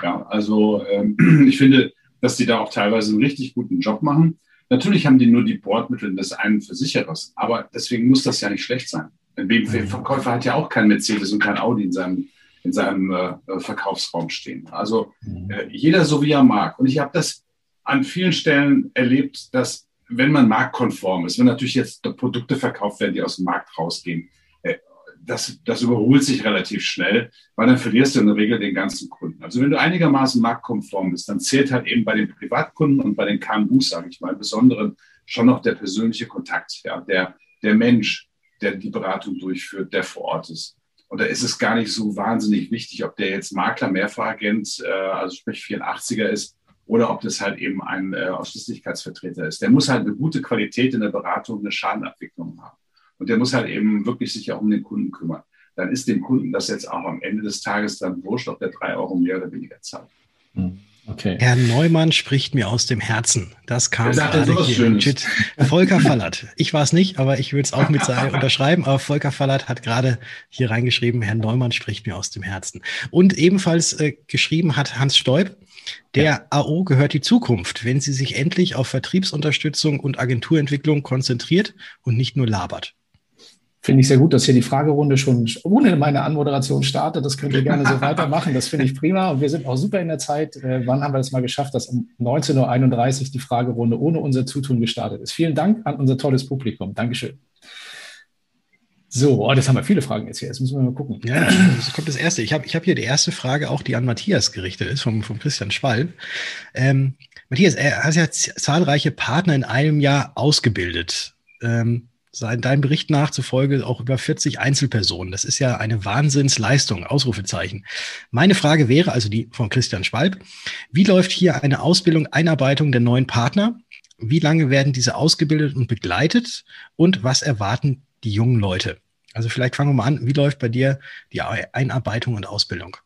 B: Ja, also ähm, (clears throat) ich finde, dass die da auch teilweise einen richtig guten Job machen. Natürlich haben die nur die Bordmittel des einen Versicherers, aber deswegen muss das ja nicht schlecht sein. Ein BMW-Verkäufer hat ja auch kein Mercedes und kein Audi in seinem, in seinem äh, Verkaufsraum stehen. Also mhm. äh, jeder so wie er mag. Und ich habe das an vielen Stellen erlebt, dass wenn man marktkonform ist, wenn natürlich jetzt Produkte verkauft werden, die aus dem Markt rausgehen, äh, das, das überholt sich relativ schnell, weil dann verlierst du in der Regel den ganzen Kunden. Also wenn du einigermaßen marktkonform bist, dann zählt halt eben bei den Privatkunden und bei den KMUs, sage ich mal, im Besonderen schon noch der persönliche Kontakt, ja, der, der Mensch, der die Beratung durchführt, der vor Ort ist. Und da ist es gar nicht so wahnsinnig wichtig, ob der jetzt Makler, Mehrfachagent, äh, also sprich 84er ist, oder ob das halt eben ein äh, Ausschließlichkeitsvertreter ist. Der muss halt eine gute Qualität in der Beratung, eine Schadenabwicklung haben. Und der muss halt eben wirklich sich auch um den Kunden kümmern. Dann ist dem Kunden das jetzt auch am Ende des Tages dann wurscht, ob der drei Euro mehr oder weniger zahlt.
C: Mhm. Okay. Herr Neumann spricht mir aus dem Herzen. Das kam gerade hier im Chat. Volker Fallert. Ich war es nicht, aber ich würde es auch mit sein unterschreiben. Aber Volker Fallert hat gerade hier reingeschrieben, Herr Neumann spricht mir aus dem Herzen. Und ebenfalls äh, geschrieben hat Hans Stoib, der ja. AO gehört die Zukunft, wenn sie sich endlich auf Vertriebsunterstützung und Agenturentwicklung konzentriert und nicht nur labert.
A: Finde ich sehr gut, dass hier die Fragerunde schon ohne meine Anmoderation startet. Das könnt ihr gerne so (laughs) weitermachen. Das finde ich prima. Und wir sind auch super in der Zeit. Äh, wann haben wir das mal geschafft, dass um 19.31 Uhr die Fragerunde ohne unser Zutun gestartet ist? Vielen Dank an unser tolles Publikum. Dankeschön. So, oh, das haben wir viele Fragen jetzt hier. Jetzt müssen wir mal gucken.
C: Ja, das kommt das erste. Ich habe ich hab hier die erste Frage, auch die an Matthias gerichtet ist, vom, vom Christian Schwalb. Ähm, Matthias, er hat ja zahlreiche Partner in einem Jahr ausgebildet. Ähm, sein, deinem Bericht nach zufolge auch über 40 Einzelpersonen. Das ist ja eine Wahnsinnsleistung, Ausrufezeichen. Meine Frage wäre, also die von Christian Schwalb, wie läuft hier eine Ausbildung, Einarbeitung der neuen Partner? Wie lange werden diese ausgebildet und begleitet? Und was erwarten die jungen Leute? Also vielleicht fangen wir mal an. Wie läuft bei dir die Einarbeitung und Ausbildung?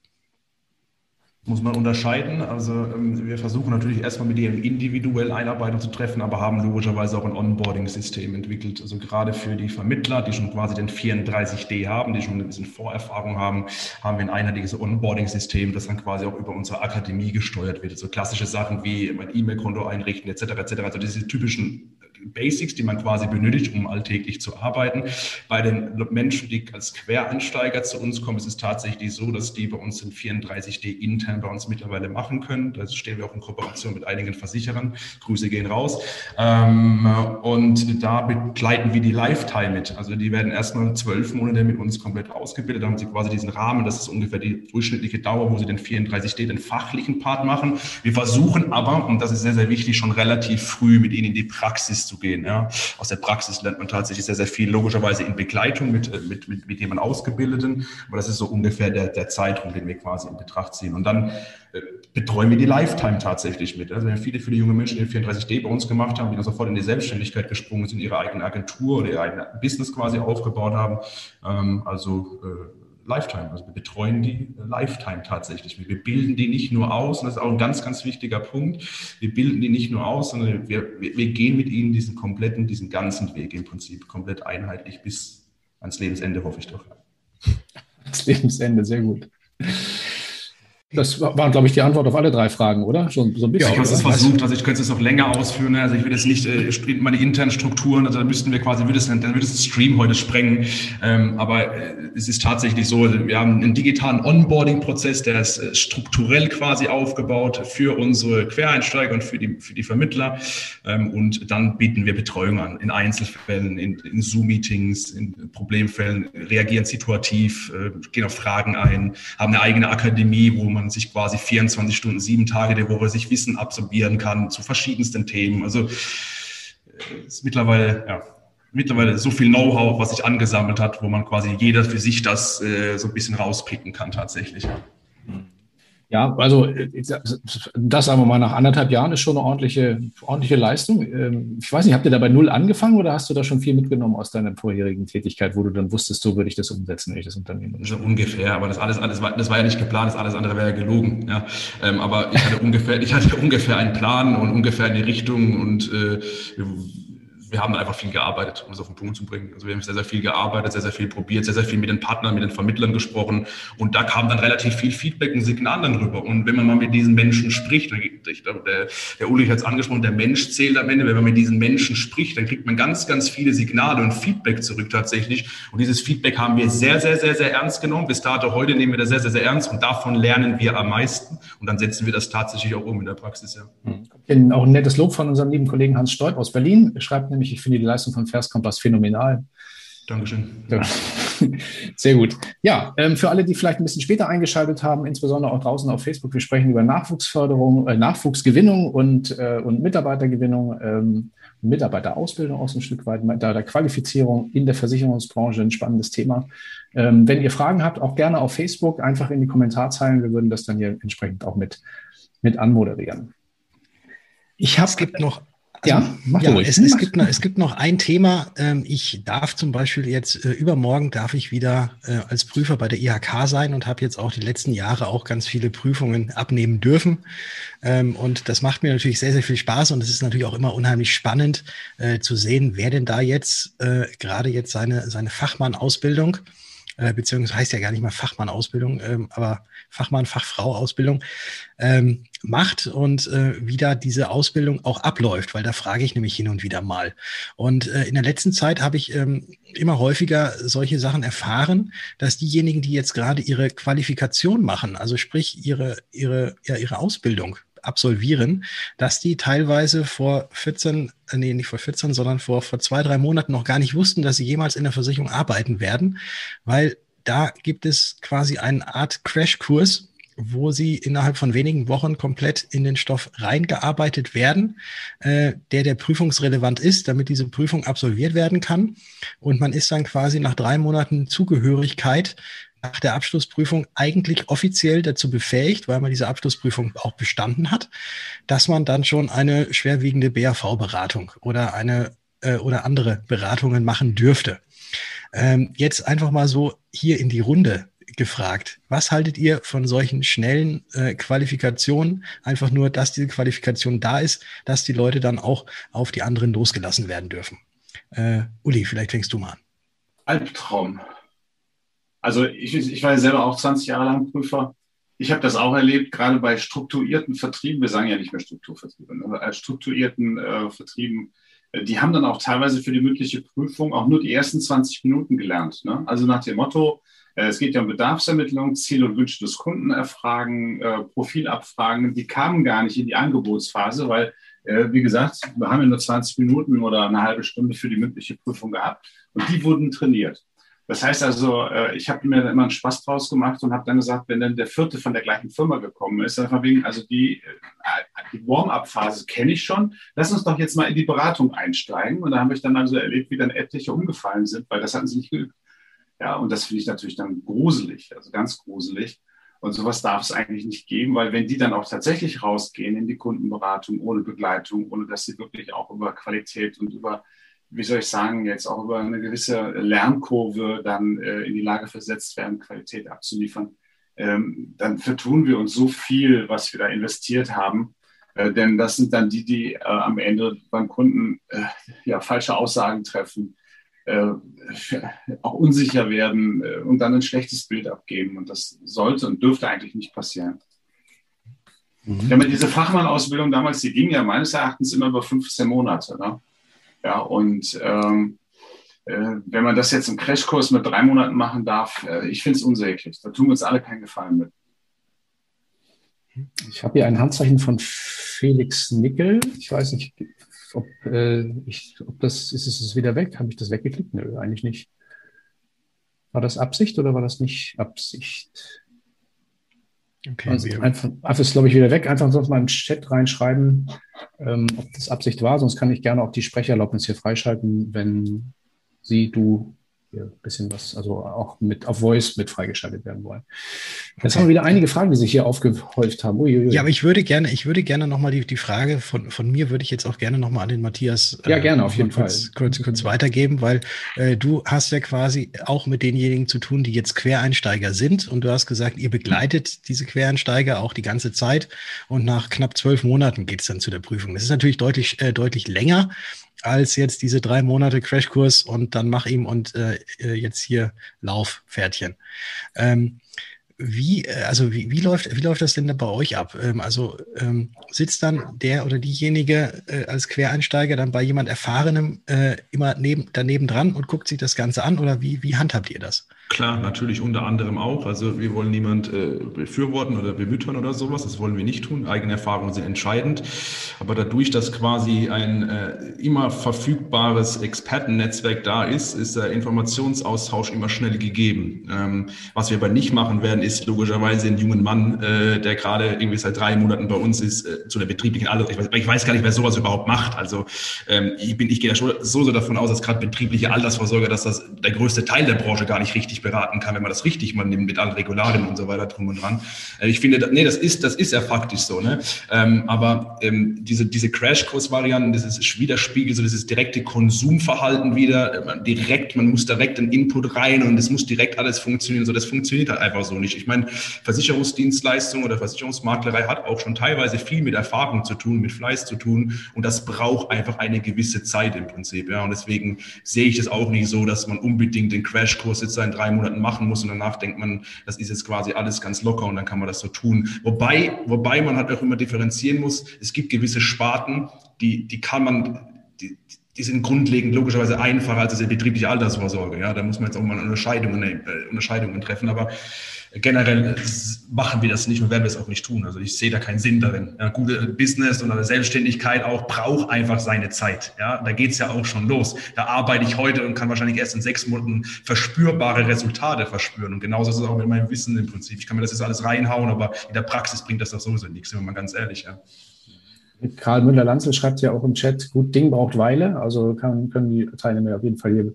D: Muss man unterscheiden. Also ähm, wir versuchen natürlich erstmal mit denen individuell Einarbeitung zu treffen, aber haben logischerweise auch ein Onboarding-System entwickelt. Also gerade für die Vermittler, die schon quasi den 34D haben, die schon ein bisschen Vorerfahrung haben, haben wir ein einheitliches Onboarding-System, das dann quasi auch über unsere Akademie gesteuert wird. Also klassische Sachen wie mein E-Mail-Konto einrichten etc. etc. Also diese typischen Basics, die man quasi benötigt, um alltäglich zu arbeiten. Bei den Menschen, die als Quereinsteiger zu uns kommen, ist es tatsächlich so, dass die bei uns in 34D intern bei uns mittlerweile machen können. Da stehen wir auch in Kooperation mit einigen Versicherern. Grüße gehen raus. Ähm, und da begleiten wir die Lifetime mit. Also die werden erstmal zwölf Monate mit uns komplett ausgebildet. Da haben sie quasi diesen Rahmen. Das ist ungefähr die durchschnittliche Dauer, wo sie den 34D, den fachlichen Part machen. Wir versuchen aber, und das ist sehr, sehr wichtig, schon relativ früh mit ihnen in die Praxis zu gehen. Ja. Aus der Praxis lernt man tatsächlich sehr, sehr viel, logischerweise in Begleitung mit, äh, mit, mit, mit jemand Ausgebildeten. Aber das ist so ungefähr der, der Zeitraum, den wir quasi in Betracht ziehen. Und dann äh, betreuen wir die Lifetime tatsächlich mit. Also wir haben viele, viele junge Menschen, die 34D bei uns gemacht haben, die dann sofort in die Selbstständigkeit gesprungen sind, ihre eigene Agentur oder ihr eigenes Business quasi aufgebaut haben. Ähm, also äh, Lifetime. Also wir betreuen die Lifetime tatsächlich. Wir bilden die nicht nur aus, und das ist auch ein ganz, ganz wichtiger Punkt. Wir bilden die nicht nur aus, sondern wir, wir, gehen mit ihnen diesen kompletten, diesen ganzen Weg im Prinzip komplett einheitlich bis ans Lebensende, hoffe ich doch. (laughs)
A: Das Lebensende, sehr gut. Das war, glaube ich, die Antwort auf alle drei Fragen, oder?
D: Schon so ein bisschen. Ja, ich habe es versucht. Also ich könnte es noch länger ausführen. Also ich will jetzt nicht äh, meine internen Strukturen, also da müssten wir quasi, würde es, dann würde es Stream heute sprengen. Ähm, aber äh, es ist tatsächlich so, also wir haben einen digitalen Onboarding-Prozess, der ist äh, strukturell quasi aufgebaut für unsere Quereinsteiger und für die, für die Vermittler. Ähm, und dann bieten wir Betreuung an in Einzelfällen, in, in Zoom-Meetings, in Problemfällen, reagieren situativ, äh, gehen auf Fragen ein, haben eine eigene Akademie, wo man man sich quasi 24 Stunden, sieben Tage der Woche sich Wissen absorbieren kann zu verschiedensten Themen. Also äh, ist mittlerweile, ja, mittlerweile so viel Know-how, was sich angesammelt hat, wo man quasi jeder für sich das äh, so ein bisschen rauspicken kann tatsächlich.
A: Mhm. Ja, also das sagen wir mal nach anderthalb Jahren ist schon eine ordentliche, ordentliche Leistung. Ähm, ich weiß nicht, habt ihr da bei null angefangen oder hast du da schon viel mitgenommen aus deiner vorherigen Tätigkeit, wo du dann wusstest, so würde ich das umsetzen, wenn ich das Unternehmen
D: Also ungefähr, aber das alles, alles war, das war ja nicht geplant, das alles andere wäre ja gelogen. Ja. Ähm, aber ich hatte ungefähr, ich hatte ungefähr einen Plan und ungefähr eine Richtung und äh, wir haben einfach viel gearbeitet, um es auf den Punkt zu bringen. Also wir haben sehr, sehr viel gearbeitet, sehr, sehr viel probiert, sehr, sehr viel mit den Partnern, mit den Vermittlern gesprochen. Und da kam dann relativ viel Feedback und Signal dann rüber. Und wenn man mal mit diesen Menschen spricht, der, der Ulrich hat es angesprochen, der Mensch zählt am Ende. Wenn man mit diesen Menschen spricht, dann kriegt man ganz, ganz viele Signale und Feedback zurück tatsächlich. Und dieses Feedback haben wir sehr, sehr, sehr, sehr ernst genommen. Bis dato heute nehmen wir das sehr, sehr, sehr ernst und davon lernen wir am meisten. Und dann setzen wir das tatsächlich auch um in der Praxis. Ja.
A: Mhm. Auch ein nettes Lob von unserem lieben Kollegen Hans Stolp aus Berlin. Er schreibt nämlich, nämlich, ich finde die Leistung von Verskompass phänomenal.
D: Dankeschön.
A: Ja. (laughs) Sehr gut. Ja, ähm, für alle, die vielleicht ein bisschen später eingeschaltet haben, insbesondere auch draußen auf Facebook, wir sprechen über Nachwuchsförderung, äh, Nachwuchsgewinnung und, äh, und Mitarbeitergewinnung, ähm, Mitarbeiterausbildung auch so ein Stück weit, da der Qualifizierung in der Versicherungsbranche, ein spannendes Thema. Ähm, wenn ihr Fragen habt, auch gerne auf Facebook, einfach in die Kommentarzeilen. Wir würden das dann hier entsprechend auch mit, mit anmoderieren.
C: Ich habe. Es gibt noch also, ja, mach ja, es, es, gibt noch, es gibt noch ein Thema. Ähm, ich darf zum Beispiel jetzt äh, übermorgen darf ich wieder äh, als Prüfer bei der IHK sein und habe jetzt auch die letzten Jahre auch ganz viele Prüfungen abnehmen dürfen. Ähm, und das macht mir natürlich sehr, sehr viel Spaß und es ist natürlich auch immer unheimlich spannend äh, zu sehen, wer denn da jetzt gerade jetzt seine, seine Fachmann-Ausbildung äh, beziehungsweise heißt ja gar nicht mal Fachmann-Ausbildung, ähm, aber Fachmann, Fachfrau-Ausbildung ähm, macht und äh, wie da diese Ausbildung auch abläuft, weil da frage ich nämlich hin und wieder mal. Und äh, in der letzten Zeit habe ich ähm, immer häufiger solche Sachen erfahren, dass diejenigen, die jetzt gerade ihre Qualifikation machen, also sprich ihre, ihre, ja, ihre Ausbildung, absolvieren, dass die teilweise vor 14, äh, nee, nicht vor 14, sondern vor, vor zwei, drei Monaten noch gar nicht wussten, dass sie jemals in der Versicherung arbeiten werden, weil da gibt es quasi eine Art Crashkurs, wo sie innerhalb von wenigen Wochen komplett in den Stoff reingearbeitet werden, äh, der der prüfungsrelevant ist, damit diese Prüfung absolviert werden kann. Und man ist dann quasi nach drei Monaten Zugehörigkeit nach der Abschlussprüfung eigentlich offiziell dazu befähigt, weil man diese Abschlussprüfung auch bestanden hat, dass man dann schon eine schwerwiegende BAV-Beratung oder eine äh, oder andere Beratungen machen dürfte. Ähm, jetzt einfach mal so hier in die Runde gefragt. Was haltet ihr von solchen schnellen äh, Qualifikationen? Einfach nur, dass diese Qualifikation da ist, dass die Leute dann auch auf die anderen losgelassen werden dürfen. Äh, Uli, vielleicht fängst du mal an.
B: Albtraum. Also ich, ich war ja selber auch 20 Jahre lang Prüfer. Ich habe das auch erlebt, gerade bei strukturierten Vertrieben. Wir sagen ja nicht mehr Strukturvertriebe, ne? Strukturierten äh, Vertrieben. Äh, die haben dann auch teilweise für die mündliche Prüfung auch nur die ersten 20 Minuten gelernt. Ne? Also nach dem Motto, äh, es geht ja um Bedarfsermittlung, Ziel und Wünsche des Kunden erfragen, äh, Profilabfragen. Die kamen gar nicht in die Angebotsphase, weil, äh, wie gesagt, wir haben ja nur 20 Minuten oder eine halbe Stunde für die mündliche Prüfung gehabt und die wurden trainiert. Das heißt also, ich habe mir immer einen Spaß draus gemacht und habe dann gesagt, wenn dann der vierte von der gleichen Firma gekommen ist, dann von wegen, also die, die Warm-up-Phase kenne ich schon, lass uns doch jetzt mal in die Beratung einsteigen. Und da habe ich dann also erlebt, wie dann etliche umgefallen sind, weil das hatten sie nicht geübt. Ja, und das finde ich natürlich dann gruselig, also ganz gruselig. Und sowas darf es eigentlich nicht geben, weil wenn die dann auch tatsächlich rausgehen in die Kundenberatung ohne Begleitung, ohne dass sie wirklich auch über Qualität und über, wie soll ich sagen, jetzt auch über eine gewisse Lernkurve dann äh, in die Lage versetzt werden, Qualität abzuliefern, ähm, dann vertun wir uns so viel, was wir da investiert haben. Äh, denn das sind dann die, die äh, am Ende beim Kunden äh, ja, falsche Aussagen treffen, äh, (laughs) auch unsicher werden äh, und dann ein schlechtes Bild abgeben. Und das sollte und dürfte eigentlich nicht passieren. Mhm. Ja, diese Fachmann-Ausbildung damals, die ging ja meines Erachtens immer über 15 Monate. Ne? Ja, und ähm, äh, wenn man das jetzt im Crashkurs mit drei Monaten machen darf, äh, ich finde es unsäglich. Da tun wir uns alle keinen Gefallen mit.
A: Ich habe hier ein Handzeichen von Felix Nickel. Ich weiß nicht, ob, äh, ich, ob das, ist es wieder weg? Habe ich das weggeklickt? Nö, eigentlich nicht. War das Absicht oder war das nicht Absicht? Okay, also einfach, einfach ist, glaube ich, wieder weg. Einfach sonst mal im Chat reinschreiben, ähm, ob das Absicht war. Sonst kann ich gerne auch die Sprecherlaubnis hier freischalten, wenn Sie, du hier ein bisschen was, also auch mit auf Voice mit freigeschaltet werden wollen. Jetzt haben wir wieder einige Fragen, die sich hier aufgehäuft haben.
C: Uiuiui. Ja, aber ich würde gerne, ich würde gerne nochmal die, die Frage von, von mir würde ich jetzt auch gerne nochmal an den Matthias
A: ja, gerne, auf jeden
C: kurz,
A: Fall.
C: Kurz, kurz weitergeben, weil äh, du hast ja quasi auch mit denjenigen zu tun, die jetzt Quereinsteiger sind und du hast gesagt, ihr begleitet diese Quereinsteiger auch die ganze Zeit und nach knapp zwölf Monaten geht es dann zu der Prüfung. Das ist natürlich deutlich, äh, deutlich länger als jetzt diese drei Monate Crashkurs und dann mach ihm und äh, äh jetzt hier Laufpferdchen. Ähm, wie, äh, also wie, wie, läuft, wie läuft das denn bei euch ab? Ähm, also ähm, sitzt dann der oder diejenige äh, als Quereinsteiger dann bei jemand Erfahrenem äh, immer neben, daneben dran und guckt sich das Ganze an oder wie, wie handhabt ihr das?
D: Klar, natürlich unter anderem auch. Also wir wollen niemand äh, befürworten oder bemüttern oder sowas. Das wollen wir nicht tun. Eigene Erfahrungen sind entscheidend. Aber dadurch, dass quasi ein äh, immer verfügbares Expertennetzwerk da ist, ist der Informationsaustausch immer schnell gegeben. Ähm, was wir aber nicht machen werden, ist logischerweise einen jungen Mann, äh, der gerade irgendwie seit drei Monaten bei uns ist, äh, zu der betrieblichen Alter. Ich ich weiß, gar nicht, wer sowas überhaupt macht. Also ähm, ich bin, ich gehe da schon so, so davon aus, dass gerade betriebliche Altersvorsorge, dass das der größte Teil der Branche gar nicht richtig beraten kann, wenn man das richtig mal nimmt mit allen Regularien und so weiter drum und dran. Äh, ich finde, nee, das ist, das ist ja faktisch so, ne? Ähm, aber ähm, diese, diese Crashkurs-Varianten, das ist widerspiegelt so dieses direkte Konsumverhalten wieder, man direkt, man muss direkt einen Input rein und es muss direkt alles funktionieren, so das funktioniert halt einfach so nicht. Ich meine, Versicherungsdienstleistung oder Versicherungsmaklerei hat auch schon teilweise viel mit Erfahrung zu tun, mit Fleiß zu tun und das braucht einfach eine gewisse Zeit im Prinzip, ja, und deswegen sehe ich das auch nicht so, dass man unbedingt den Crashkurs jetzt in drei Monaten machen muss und danach denkt man, das ist jetzt quasi alles ganz locker und dann kann man das so tun. Wobei, wobei man halt auch immer differenzieren muss, es gibt gewisse Sparten, die, die kann man, die, die sind grundlegend logischerweise einfacher als die betriebliche Altersvorsorge. Ja, da muss man jetzt auch mal Unterscheidungen, äh, Unterscheidungen treffen. Aber generell machen wir das nicht und werden wir es auch nicht tun. Also ich sehe da keinen Sinn darin. Ja, gute Business und eine Selbstständigkeit auch braucht einfach seine Zeit. Ja, da geht es ja auch schon los. Da arbeite ich heute und kann wahrscheinlich erst in sechs Monaten verspürbare Resultate verspüren. Und genauso ist es auch mit meinem Wissen im Prinzip. Ich kann mir das jetzt alles reinhauen, aber in der Praxis bringt das doch sowieso nichts, sind wir mal ganz ehrlich. Ja.
A: Karl Müller-Lanzel schreibt ja auch im Chat, gut Ding braucht Weile. Also kann, können die Teilnehmer auf jeden Fall hier,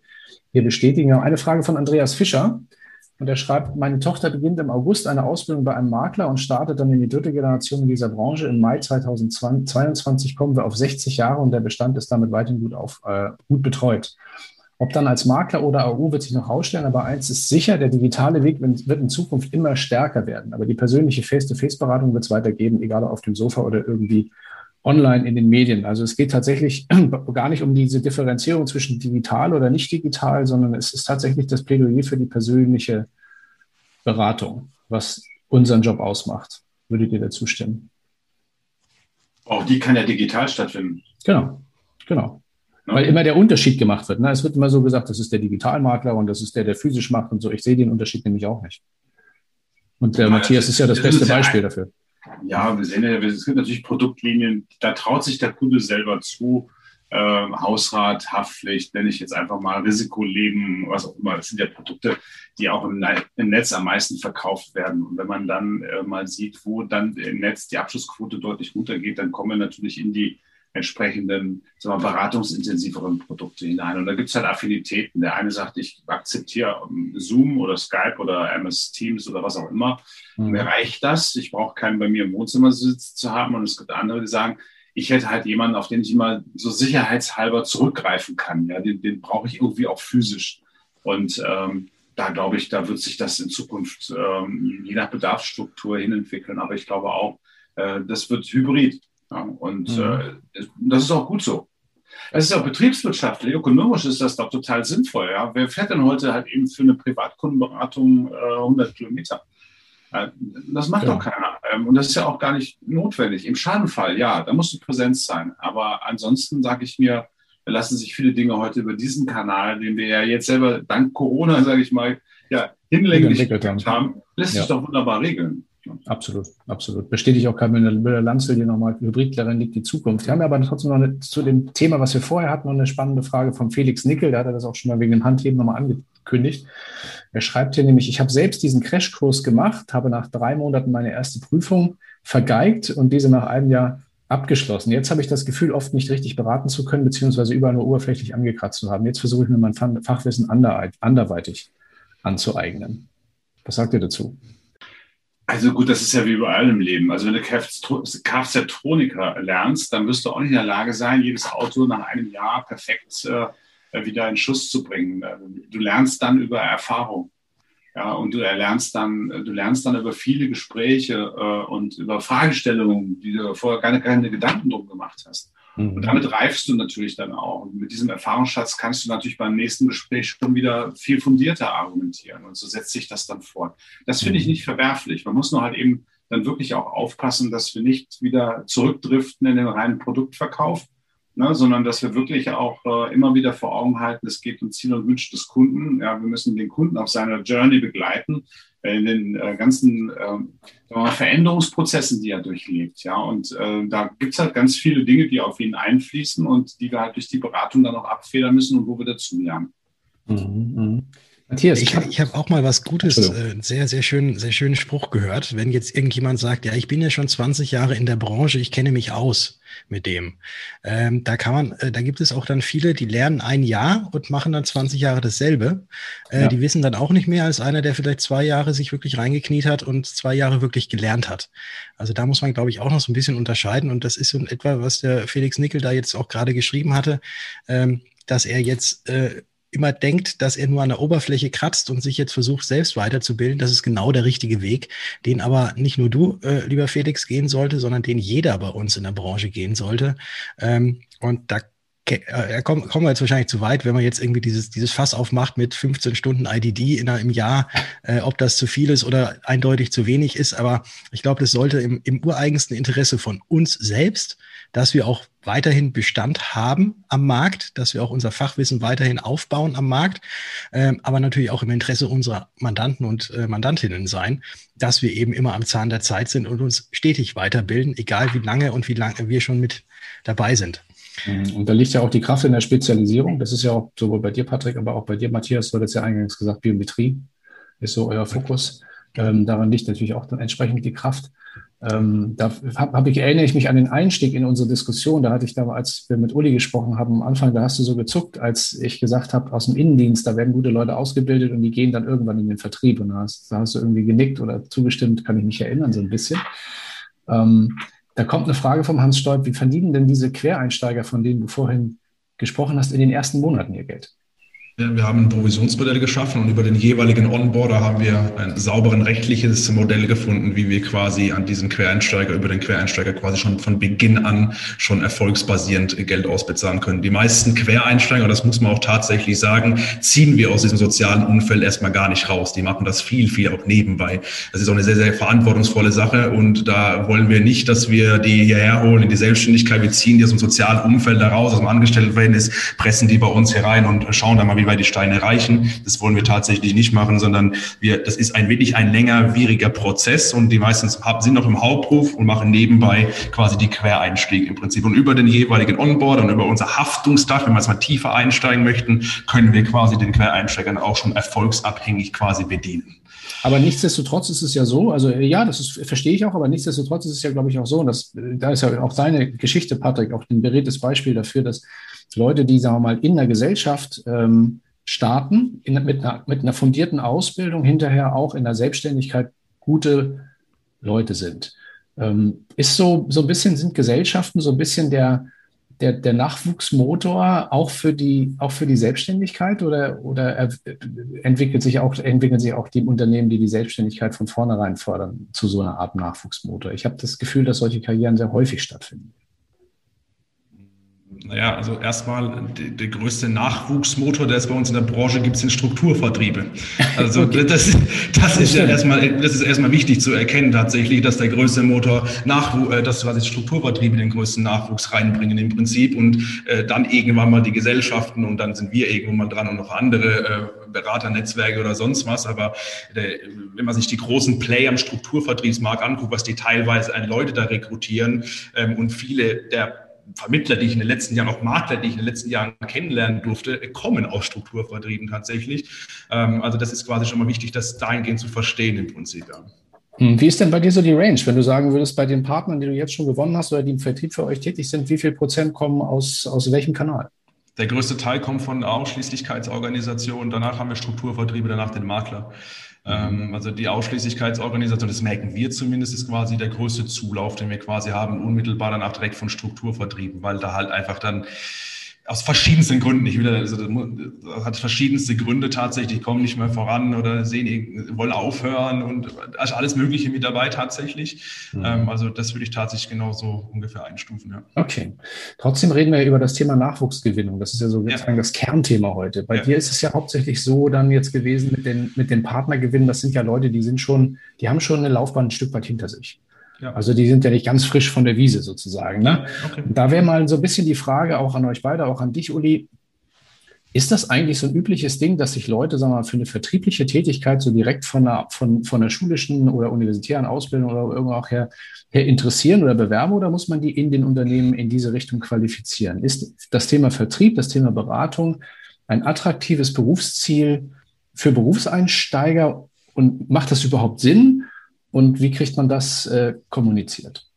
A: hier bestätigen. Eine Frage von Andreas Fischer. Und er schreibt, meine Tochter beginnt im August eine Ausbildung bei einem Makler und startet dann in die dritte Generation in dieser Branche. Im Mai 2022 kommen wir auf 60 Jahre und der Bestand ist damit weiterhin gut, auf, äh, gut betreut. Ob dann als Makler oder AU wird sich noch ausstellen, aber eins ist sicher, der digitale Weg wird in Zukunft immer stärker werden. Aber die persönliche Face-to-Face-Beratung wird es weitergeben, egal ob auf dem Sofa oder irgendwie online in den Medien. Also es geht tatsächlich (clears throat) gar nicht um diese Differenzierung zwischen digital oder nicht digital, sondern es ist tatsächlich das Plädoyer für die persönliche Beratung, was unseren Job ausmacht. Würdet ihr dazu stimmen?
B: Auch die kann ja digital stattfinden.
A: Genau, genau. Ja. Weil immer der Unterschied gemacht wird. Ne? Es wird immer so gesagt, das ist der Digitalmakler und das ist der, der physisch macht und so. Ich sehe den Unterschied nämlich auch nicht. Und der ja, Matthias ist ja das beste Beispiel dafür.
B: Ja, wir sehen ja, es gibt natürlich Produktlinien, da traut sich der Kunde selber zu. Äh, Hausrat, Haftpflicht, nenne ich jetzt einfach mal Risikoleben, was auch immer. Das sind ja Produkte, die auch im, im Netz am meisten verkauft werden. Und wenn man dann äh, mal sieht, wo dann im Netz die Abschlussquote deutlich runtergeht, dann kommen wir natürlich in die entsprechenden sagen wir, beratungsintensiveren Produkte hinein. Und da gibt es halt Affinitäten. Der eine sagt, ich akzeptiere ähm, Zoom oder Skype oder MS Teams oder was auch immer. Mhm. Mir reicht das. Ich brauche keinen bei mir im Wohnzimmer sitzen zu haben. Und es gibt andere, die sagen, ich hätte halt jemanden, auf den ich immer so sicherheitshalber zurückgreifen kann. Ja, den, den brauche ich irgendwie auch physisch. Und ähm, da glaube ich, da wird sich das in Zukunft ähm, je nach Bedarfsstruktur hinentwickeln. Aber ich glaube auch, äh, das wird hybrid. Ja, und mhm. äh, das ist auch gut so. Es ist auch betriebswirtschaftlich, ökonomisch ist das doch total sinnvoll. Ja? Wer fährt denn heute halt eben für eine Privatkundenberatung äh, 100 Kilometer? Äh, das macht ja. doch keiner. Ähm, und das ist ja auch gar nicht notwendig. Im Schadenfall, ja, da muss du Präsenz sein. Aber ansonsten sage ich mir, lassen sich viele Dinge heute über diesen Kanal, den wir ja jetzt selber dank Corona, sage ich mal, ja, hinlänglich haben, lässt sich doch wunderbar regeln.
A: Absolut, absolut. Bestätige auch Kamille Müller-Lanzel, die nochmal Hybridlerin liegt die Zukunft. Wir haben ja aber trotzdem noch eine, zu dem Thema, was wir vorher hatten, noch eine spannende Frage von Felix Nickel. Der hat das auch schon mal wegen dem Handheben nochmal angekündigt. Er schreibt hier nämlich, ich habe selbst diesen Crashkurs gemacht, habe nach drei Monaten meine erste Prüfung vergeigt und diese nach einem Jahr abgeschlossen. Jetzt habe ich das Gefühl, oft nicht richtig beraten zu können, beziehungsweise überall nur oberflächlich angekratzt zu haben. Jetzt versuche ich mir mein Fachwissen anderweitig anzueignen. Was sagt ihr dazu?
B: Also gut, das ist ja wie überall im Leben. Also wenn du Kfz-Troniker lernst, dann wirst du auch nicht in der Lage sein, jedes Auto nach einem Jahr perfekt äh, wieder in Schuss zu bringen. Du lernst dann über Erfahrung. Ja, und du erlernst dann, du lernst dann über viele Gespräche äh, und über Fragestellungen, die du vorher keine, keine Gedanken drum gemacht hast. Mhm. Und damit reifst du natürlich dann auch. Und mit diesem Erfahrungsschatz kannst du natürlich beim nächsten Gespräch schon wieder viel fundierter argumentieren. Und so setzt sich das dann fort. Das finde ich mhm. nicht verwerflich. Man muss nur halt eben dann wirklich auch aufpassen, dass wir nicht wieder zurückdriften in den reinen Produktverkauf, ne, sondern dass wir wirklich auch äh, immer wieder vor Augen halten, es geht um Ziel und Wünsche des Kunden. Ja, wir müssen den Kunden auf seiner Journey begleiten in den äh, ganzen äh, Veränderungsprozessen, die er durchlebt. Ja, und äh, da gibt es halt ganz viele Dinge, die auf ihn einfließen und die wir halt durch die Beratung dann auch abfedern müssen und wo wir dazulernen.
C: Mhm, mh. Matthias, ich habe ich hab auch mal was Gutes, äh, sehr, sehr schön, sehr schönen Spruch gehört. Wenn jetzt irgendjemand sagt, ja, ich bin ja schon 20 Jahre in der Branche, ich kenne mich aus mit dem. Ähm, da kann man, äh, da gibt es auch dann viele, die lernen ein Jahr und machen dann 20 Jahre dasselbe. Äh, ja. Die wissen dann auch nicht mehr als einer, der vielleicht zwei Jahre sich wirklich reingekniet hat und zwei Jahre wirklich gelernt hat. Also da muss man, glaube ich, auch noch so ein bisschen unterscheiden. Und das ist so etwa, was der Felix Nickel da jetzt auch gerade geschrieben hatte, ähm, dass er jetzt äh, immer denkt, dass er nur an der Oberfläche kratzt und sich jetzt versucht, selbst weiterzubilden, das ist genau der richtige Weg, den aber nicht nur du, äh, lieber Felix, gehen sollte, sondern den jeder bei uns in der Branche gehen sollte. Ähm, und da äh, kommen, kommen wir jetzt wahrscheinlich zu weit, wenn man jetzt irgendwie dieses, dieses Fass aufmacht mit 15 Stunden IDD in, im Jahr, (laughs) äh, ob das zu viel ist oder eindeutig zu wenig ist. Aber ich glaube, das sollte im, im ureigensten Interesse von uns selbst, dass wir auch weiterhin Bestand haben am Markt, dass wir auch unser Fachwissen weiterhin aufbauen am Markt, äh, aber natürlich auch im Interesse unserer Mandanten und äh, Mandantinnen sein, dass wir eben immer am Zahn der Zeit sind und uns stetig weiterbilden, egal wie lange und wie lange wir schon mit dabei sind.
A: Mhm. Und da liegt ja auch die Kraft in der Spezialisierung. Das ist ja auch sowohl bei dir, Patrick, aber auch bei dir, Matthias, du hattest ja eingangs gesagt, Biometrie ist so euer Fokus. Ähm, daran liegt natürlich auch dann entsprechend die Kraft. Ähm, da hab, hab ich, erinnere ich mich an den Einstieg in unsere Diskussion. Da hatte ich da, als wir mit Uli gesprochen haben, am Anfang, da hast du so gezuckt, als ich gesagt habe, aus dem Innendienst, da werden gute Leute ausgebildet und die gehen dann irgendwann in den Vertrieb. Und da hast, da hast du irgendwie genickt oder zugestimmt, kann ich mich erinnern, so ein bisschen. Ähm, da kommt eine Frage vom Hans Stolp, wie verdienen denn diese Quereinsteiger, von denen du vorhin gesprochen hast, in den ersten Monaten ihr Geld?
D: Wir haben ein Provisionsmodell geschaffen und über den jeweiligen Onboarder haben wir ein sauberen rechtliches Modell gefunden, wie wir quasi an diesen Quereinsteiger, über den Quereinsteiger quasi schon von Beginn an schon erfolgsbasierend Geld ausbezahlen können. Die meisten Quereinsteiger, das muss man auch tatsächlich sagen, ziehen wir aus diesem sozialen Umfeld erstmal gar nicht raus. Die machen das viel, viel auch nebenbei. Das ist auch eine sehr, sehr verantwortungsvolle Sache und da wollen wir nicht, dass wir die hierher holen in die Selbstständigkeit. Wir ziehen die aus dem sozialen Umfeld da raus, aus dem Angestelltenverhältnis, pressen die bei uns hier rein und schauen dann mal, wie weit die Steine reichen. Das wollen wir tatsächlich nicht machen, sondern wir, das ist ein wirklich ein längerwieriger Prozess und die meisten sind noch im Hauptberuf und machen nebenbei quasi die Quereinstiege im Prinzip. Und über den jeweiligen Onboard und über unser Haftungsdach, wenn wir jetzt mal tiefer einsteigen möchten, können wir quasi den Quereinsteigern auch schon erfolgsabhängig quasi bedienen.
A: Aber nichtsdestotrotz ist es ja so, also ja, das ist, verstehe ich auch, aber nichtsdestotrotz ist es ja, glaube ich, auch so, dass da ist ja auch deine Geschichte, Patrick, auch ein beredtes Beispiel dafür, dass Leute, die, sagen wir mal, in der Gesellschaft ähm, starten in, mit, einer, mit einer fundierten Ausbildung, hinterher auch in der Selbstständigkeit gute Leute sind. Ähm, ist so, so ein bisschen, sind Gesellschaften so ein bisschen der, der, der Nachwuchsmotor auch für die, auch für die Selbstständigkeit oder, oder entwickelt sich auch, entwickeln sich auch die Unternehmen, die die Selbstständigkeit von vornherein fördern, zu so einer Art Nachwuchsmotor? Ich habe das Gefühl, dass solche Karrieren sehr häufig stattfinden.
D: Naja, also erstmal der größte Nachwuchsmotor, der es bei uns in der Branche gibt, sind Strukturvertriebe. (laughs) Also okay. das, das ist ja erstmal, das ist erstmal wichtig zu erkennen tatsächlich, dass der größte Motor Nachwuchs, äh, dass quasi Strukturvertriebe den größten Nachwuchs reinbringen im Prinzip und äh, dann irgendwann mal die Gesellschaften und dann sind wir irgendwann mal dran und noch andere äh, Beraternetzwerke oder sonst was. Aber der, wenn man sich die großen Player im Strukturvertriebsmarkt anguckt, was die teilweise an Leute da rekrutieren ähm, und viele der Vermittler, die ich in den letzten Jahren, auch Makler, die ich in den letzten Jahren kennenlernen durfte, kommen aus Strukturvertrieben tatsächlich. Ähm, also das ist quasi schon mal wichtig, das dahingehend zu verstehen im Prinzip. Ja.
A: Hm, wie ist denn bei dir so die Range, wenn du sagen würdest, bei den Partnern, die du jetzt schon gewonnen hast oder die im Vertrieb für euch tätig sind, wie viel Prozent kommen aus, aus welchem Kanal?
D: Der größte Teil kommt von Ausschließlichkeitsorganisationen, danach haben wir Strukturvertriebe, danach den Makler. Ähm, also die Ausschließlichkeitsorganisation, das merken wir zumindest, ist quasi der größte Zulauf, den wir quasi haben, unmittelbar danach direkt von Strukturvertrieben, weil da halt einfach dann aus verschiedensten Gründen. Ich will, also das hat verschiedenste Gründe tatsächlich. Kommen nicht mehr voran oder sehen, wollen aufhören und also alles Mögliche mit dabei tatsächlich. Mhm. Ähm, also das würde ich tatsächlich genauso ungefähr einstufen. Ja.
A: Okay. Trotzdem reden wir über das Thema Nachwuchsgewinnung. Das ist ja so ja. das Kernthema heute. Bei ja. dir ist es ja hauptsächlich so dann jetzt gewesen mit den, mit den Partnergewinnen. Das sind ja Leute, die sind schon, die haben schon eine Laufbahn ein Stück weit hinter sich. Ja. Also die sind ja nicht ganz frisch von der Wiese sozusagen. Ne? Okay. Da wäre mal so ein bisschen die Frage auch an euch beide, auch an dich, Uli. Ist das eigentlich so ein übliches Ding, dass sich Leute, sagen wir mal, für eine vertriebliche Tätigkeit so direkt von einer, von, von einer schulischen oder universitären Ausbildung oder irgendwo auch her, her interessieren oder bewerben oder muss man die in den Unternehmen in diese Richtung qualifizieren? Ist das Thema Vertrieb, das Thema Beratung ein attraktives Berufsziel für Berufseinsteiger und macht das überhaupt Sinn? Und wie kriegt man das äh, kommuniziert?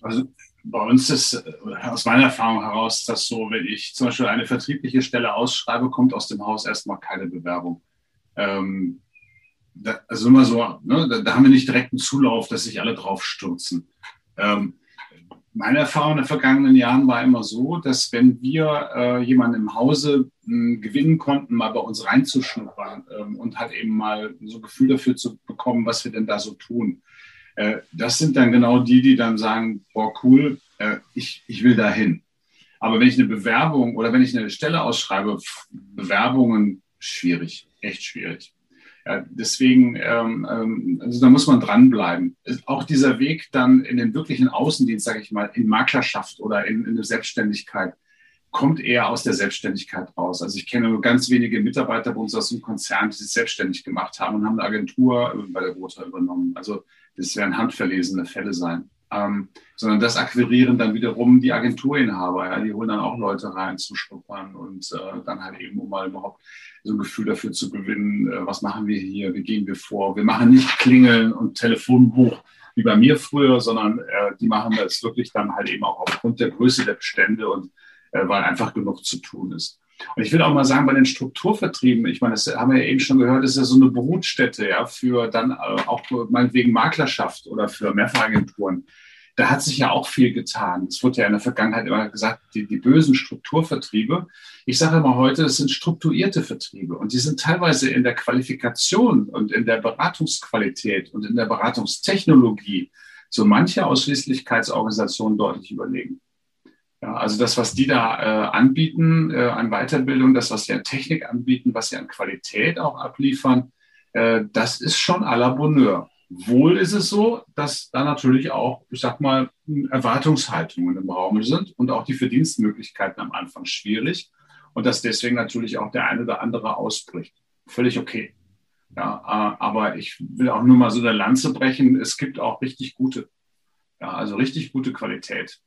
B: Also bei uns ist äh, aus meiner Erfahrung heraus das so, wenn ich zum Beispiel eine vertriebliche Stelle ausschreibe, kommt aus dem Haus erstmal keine Bewerbung. Ähm, da, also immer so, ne, da, da, haben wir nicht direkt einen Zulauf, dass sich alle drauf stürzen. Ähm, meine Erfahrung in den vergangenen Jahren war immer so, dass wenn wir äh, jemanden im Hause äh, gewinnen konnten, mal bei uns reinzuschnuppern ähm, und halt eben mal so ein Gefühl dafür zu bekommen, was wir denn da so tun. Äh, das sind dann genau die, die dann sagen, boah, cool, äh, ich, ich will da hin. Aber wenn ich eine Bewerbung oder wenn ich eine Stelle ausschreibe, Bewerbungen schwierig, echt schwierig. Ja, deswegen, ähm, ähm, also da muss man dranbleiben. Auch dieser Weg dann in den wirklichen Außendienst, sage ich mal, in Maklerschaft oder in, in eine Selbstständigkeit, kommt eher aus der Selbstständigkeit raus. Also ich kenne nur ganz wenige Mitarbeiter bei uns aus dem Konzern, die sich selbstständig gemacht haben und haben eine Agentur bei der Rota übernommen. Also das werden handverlesene Fälle sein. Ähm, sondern das akquirieren dann wiederum die Agenturinhaber. Ja, die holen dann auch Leute rein zu schnuppern und äh, dann halt eben, um mal überhaupt so ein Gefühl dafür zu gewinnen, äh, was machen wir hier, wie gehen wir vor. Wir machen nicht Klingeln und Telefonbuch wie bei mir früher, sondern äh, die machen das wirklich dann halt eben auch aufgrund der Größe der Bestände und äh, weil einfach genug zu tun ist. Und ich will auch mal sagen, bei den Strukturvertrieben, ich meine, das haben wir ja eben schon gehört, ist ja so eine Brutstätte ja, für dann äh, auch meinetwegen Maklerschaft oder für Mehrfachagenturen. Da hat sich ja auch viel getan. Es wurde ja in der Vergangenheit immer gesagt, die, die bösen Strukturvertriebe. Ich sage immer heute, es sind strukturierte Vertriebe und die sind teilweise in der Qualifikation und in der Beratungsqualität und in der Beratungstechnologie so manche Ausschließlichkeitsorganisationen deutlich überlegen. Ja, also das, was die da äh, anbieten äh, an Weiterbildung, das, was sie an Technik anbieten, was sie an Qualität auch abliefern, äh, das ist schon à la Bonheur. Wohl ist es so, dass da natürlich auch, ich sag mal, Erwartungshaltungen im Raum sind und auch die Verdienstmöglichkeiten am Anfang schwierig und dass deswegen natürlich auch der eine oder andere ausbricht. Völlig okay. Ja, äh, aber ich will auch nur mal so eine Lanze brechen. Es gibt auch richtig gute, ja, also richtig gute Qualität.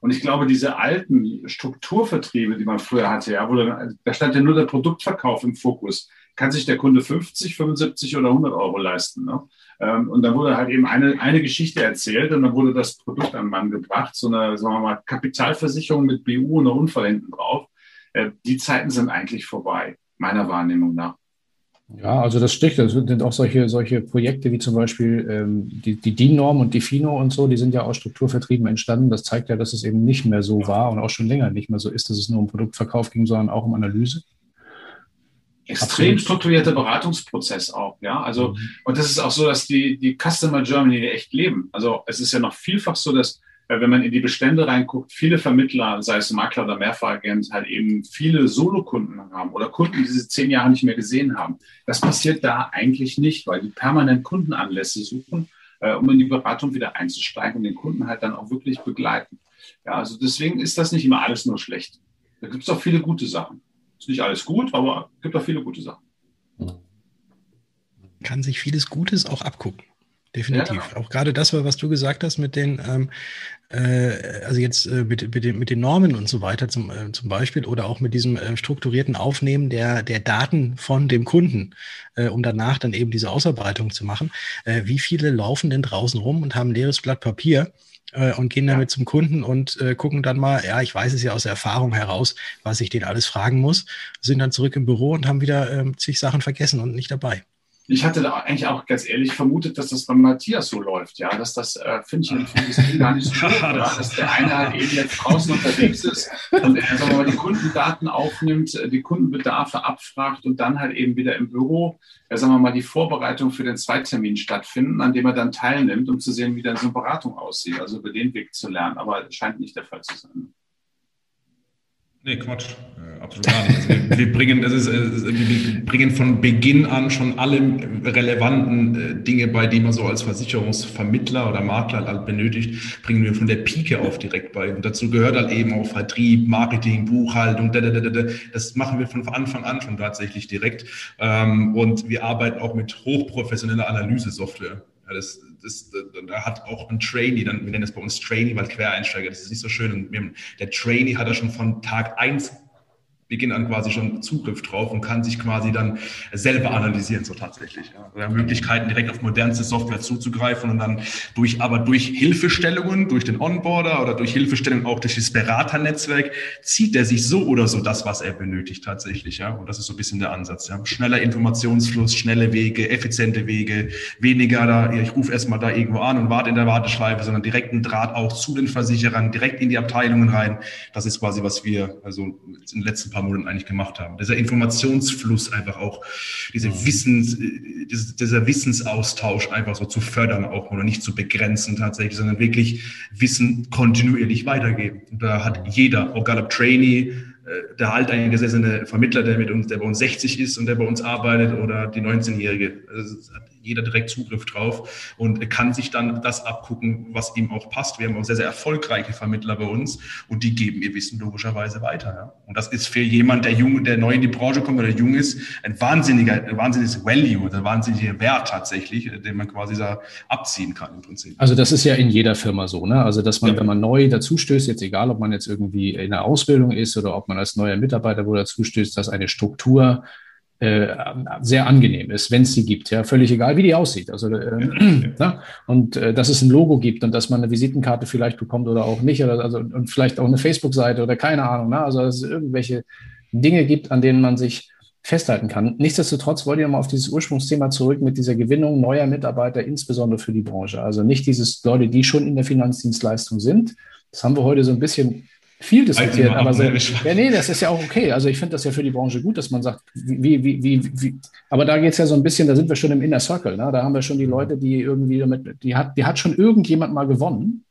B: Und ich glaube, diese alten Strukturvertriebe, die man früher hatte, ja, wo dann, da stand ja nur der Produktverkauf im Fokus. Kann sich der Kunde 50, 75 oder 100 Euro leisten? Ne? Ähm, und dann wurde halt eben eine, eine Geschichte erzählt und dann wurde das Produkt an den Mann gebracht, so eine, sagen wir mal, Kapitalversicherung mit BU und einer Unfall hinten drauf. Äh, die Zeiten sind eigentlich vorbei, meiner Wahrnehmung nach.
A: Ja, also das sticht. Das sind auch solche, solche Projekte wie zum Beispiel ähm, die, die DIN-Norm und die FINO und so, die sind ja aus Strukturvertrieben entstanden. Das zeigt ja, dass es eben nicht mehr so war und auch schon länger nicht mehr so ist, dass es nur um Produktverkauf ging, sondern auch um Analyse.
B: Extrem strukturierter Beratungsprozess auch, ja. Also, mhm. und das ist auch so, dass die, die Customer Germany echt leben. Also, es ist ja noch vielfach so, dass wenn man in die Bestände reinguckt, viele Vermittler, sei es Makler oder Mehrfachagent, halt eben viele Solokunden haben oder Kunden, die sie zehn Jahre nicht mehr gesehen haben. Das passiert da eigentlich nicht, weil die permanent Kundenanlässe suchen, äh, um in die Beratung wieder einzusteigen und den Kunden halt dann auch wirklich begleiten. Ja, also deswegen ist das nicht immer alles nur schlecht. Da gibt es auch viele gute Sachen. Ist nicht alles gut, aber es gibt auch viele gute Sachen.
C: Kann sich vieles Gutes auch abgucken. Definitiv. Ja, genau. Auch gerade das, was du gesagt hast mit den, ähm, äh, also jetzt äh, mit, mit, den, mit den Normen und so weiter zum, äh, zum Beispiel oder auch mit diesem äh, strukturierten Aufnehmen der, der Daten von dem Kunden, äh, um danach dann eben diese Ausarbeitung zu machen. Äh, wie viele laufen denn draußen rum und haben ein leeres Blatt Papier? äh, und gehen damit ja. zum Kunden und äh, gucken dann mal, ja, ich weiß es ja aus der Erfahrung heraus, was ich den alles fragen muss, sind dann zurück im Büro und haben wieder äh, zig Sachen vergessen und nicht dabei.
B: Ich hatte da eigentlich auch ganz ehrlich vermutet, dass das bei Matthias so läuft, ja, dass das, äh, finde ich, das Team gar nicht so (laughs) gut, ja, dass der eine halt eben jetzt draußen unterwegs ist und er, sagen wir mal, die Kundendaten aufnimmt, äh, die Kundenbedarfe abfragt und dann halt eben wieder im Büro, ja, sagen wir mal, die Vorbereitung für den Zweitermin stattfinden, an dem er dann teilnimmt, um zu sehen, wie dann so eine Beratung aussieht, also über den Weg zu lernen, aber scheint nicht der Fall zu sein.
D: Nee, Quatsch. Äh, absolut gar nicht. Also wir, wir, bringen, das ist, wir bringen von Beginn an schon alle relevanten äh, Dinge bei, die man so als Versicherungsvermittler oder Makler halt benötigt, bringen wir von der Pike auf direkt bei. Und dazu gehört halt eben auch Vertrieb, Marketing, Buchhaltung, da, da, da, da. das machen wir von Anfang an schon tatsächlich direkt. Ähm, und wir arbeiten auch mit hochprofessioneller Analysesoftware. Ja, das, das, da hat auch ein Trainee, dann, wir nennen das bei uns Trainee, weil Quereinsteiger, das ist nicht so schön. Und der Trainee hat er schon von Tag eins Beginn an quasi schon Zugriff drauf und kann sich quasi dann selber analysieren, so tatsächlich. Ja. Wir haben Möglichkeiten, direkt auf modernste Software zuzugreifen und dann durch, aber durch Hilfestellungen, durch den Onboarder oder durch Hilfestellungen auch durch das Beraternetzwerk, zieht er sich so oder so das, was er benötigt tatsächlich. Ja. Und das ist so ein bisschen der Ansatz. Ja. Schneller Informationsfluss, schnelle Wege, effiziente Wege, weniger da, ich rufe erstmal da irgendwo an und warte in der Warteschleife, sondern direkten Draht auch zu den Versicherern, direkt in die Abteilungen rein. Das ist quasi, was wir also in den letzten paar paar Monaten eigentlich gemacht haben. Dieser Informationsfluss einfach auch, diese mhm. Wissens, äh, dieser Wissensaustausch einfach so zu fördern auch oder nicht zu begrenzen tatsächlich, sondern wirklich Wissen kontinuierlich weitergeben. Und da hat jeder, egal ob Trainee, der alteingesessene Vermittler, der mit uns, der bei uns 60 ist und der bei uns arbeitet oder die 19-Jährige. Also hat jeder direkt Zugriff drauf und kann sich dann das abgucken, was ihm auch passt. Wir haben auch sehr, sehr erfolgreiche Vermittler bei uns und die geben ihr Wissen logischerweise weiter. Ja. Und das ist für jemand, der jung, der neu in die Branche kommt oder jung ist, ein wahnsinniger, ein wahnsinniges Value, ein wahnsinniger Wert tatsächlich, den man quasi da abziehen kann im Prinzip.
A: Also das ist ja in jeder Firma so, ne? Also dass man, ja. wenn man neu dazustößt, jetzt egal, ob man jetzt irgendwie in der Ausbildung ist oder ob man als neuer Mitarbeiter wo dazustößt, dass eine Struktur äh, sehr angenehm ist, wenn es sie gibt. Ja, völlig egal, wie die aussieht. Also äh, ja. (clears throat) und äh, dass es ein Logo gibt und dass man eine Visitenkarte vielleicht bekommt oder auch nicht oder also und vielleicht auch eine Facebook-Seite oder keine Ahnung. Ne? Also dass es irgendwelche Dinge gibt, an denen man sich festhalten kann. Nichtsdestotrotz wollte ich nochmal auf dieses Ursprungsthema zurück mit dieser Gewinnung neuer Mitarbeiter, insbesondere für die Branche. Also nicht dieses Leute, die schon in der Finanzdienstleistung sind. Das haben wir heute so ein bisschen viel diskutiert, aber so, ja, nee, das ist ja auch okay. Also ich finde das ja für die Branche gut, dass man sagt, wie, wie, wie, wie, aber da geht es ja so ein bisschen, da sind wir schon im Inner Circle, ne? Da haben wir schon die Leute, die irgendwie damit, die hat, die hat schon irgendjemand mal gewonnen.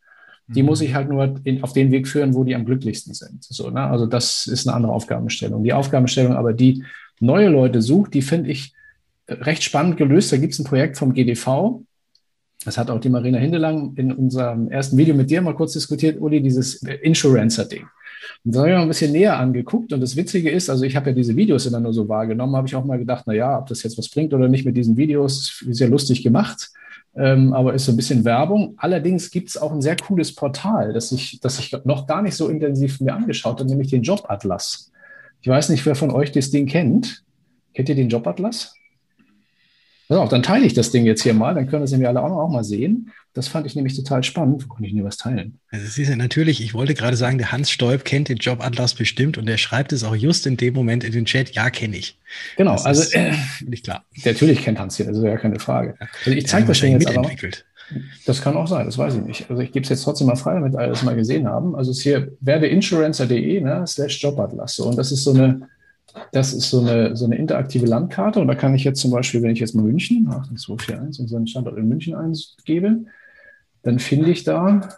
A: Die muss ich halt nur in, auf den Weg führen, wo die am glücklichsten sind. So, ne? Also das ist eine andere Aufgabenstellung. Die Aufgabenstellung, aber die neue Leute sucht, die finde ich recht spannend gelöst. Da gibt es ein Projekt vom GDV, das hat auch die Marina Hindelang in unserem ersten Video mit dir mal kurz diskutiert, Uli, dieses Insurancer-Ding. Und da habe ich mal ein bisschen näher angeguckt. Und das Witzige ist, also ich habe ja diese Videos immer nur so wahrgenommen, habe ich auch mal gedacht, na ja, ob das jetzt was bringt oder nicht mit diesen Videos, ist ja lustig gemacht. Ähm, aber ist so ein bisschen Werbung. Allerdings gibt es auch ein sehr cooles Portal, das ich, das ich noch gar nicht so intensiv mir angeschaut habe, nämlich den Jobatlas. Ich weiß nicht, wer von euch das Ding kennt. Kennt ihr den Jobatlas? Pass auf, dann teile ich das Ding jetzt hier mal, dann können das nämlich alle auch, auch mal sehen. Das fand ich nämlich total spannend. Wo konnte ich denn was teilen?
C: Also es ist ja natürlich, ich wollte gerade sagen, der Hans Stolp kennt den Jobatlas bestimmt und der schreibt es auch just in dem Moment in den Chat, ja, kenne ich.
A: Genau, das also äh, nicht klar. Natürlich kennt Hans hier, also ja keine Frage. Also ich zeige das Ding jetzt aber. Das kann auch sein, das weiß ich nicht. Also ich gebe es jetzt trotzdem mal frei, damit alle das mal gesehen haben. Also es ist hier werbeinsurancer.de ne, slash Jobatlas. Und das ist so eine das ist so eine, so eine interaktive Landkarte. Und da kann ich jetzt zum Beispiel, wenn ich jetzt mal München, 8241, unseren Standort in München eingebe, dann finde ich da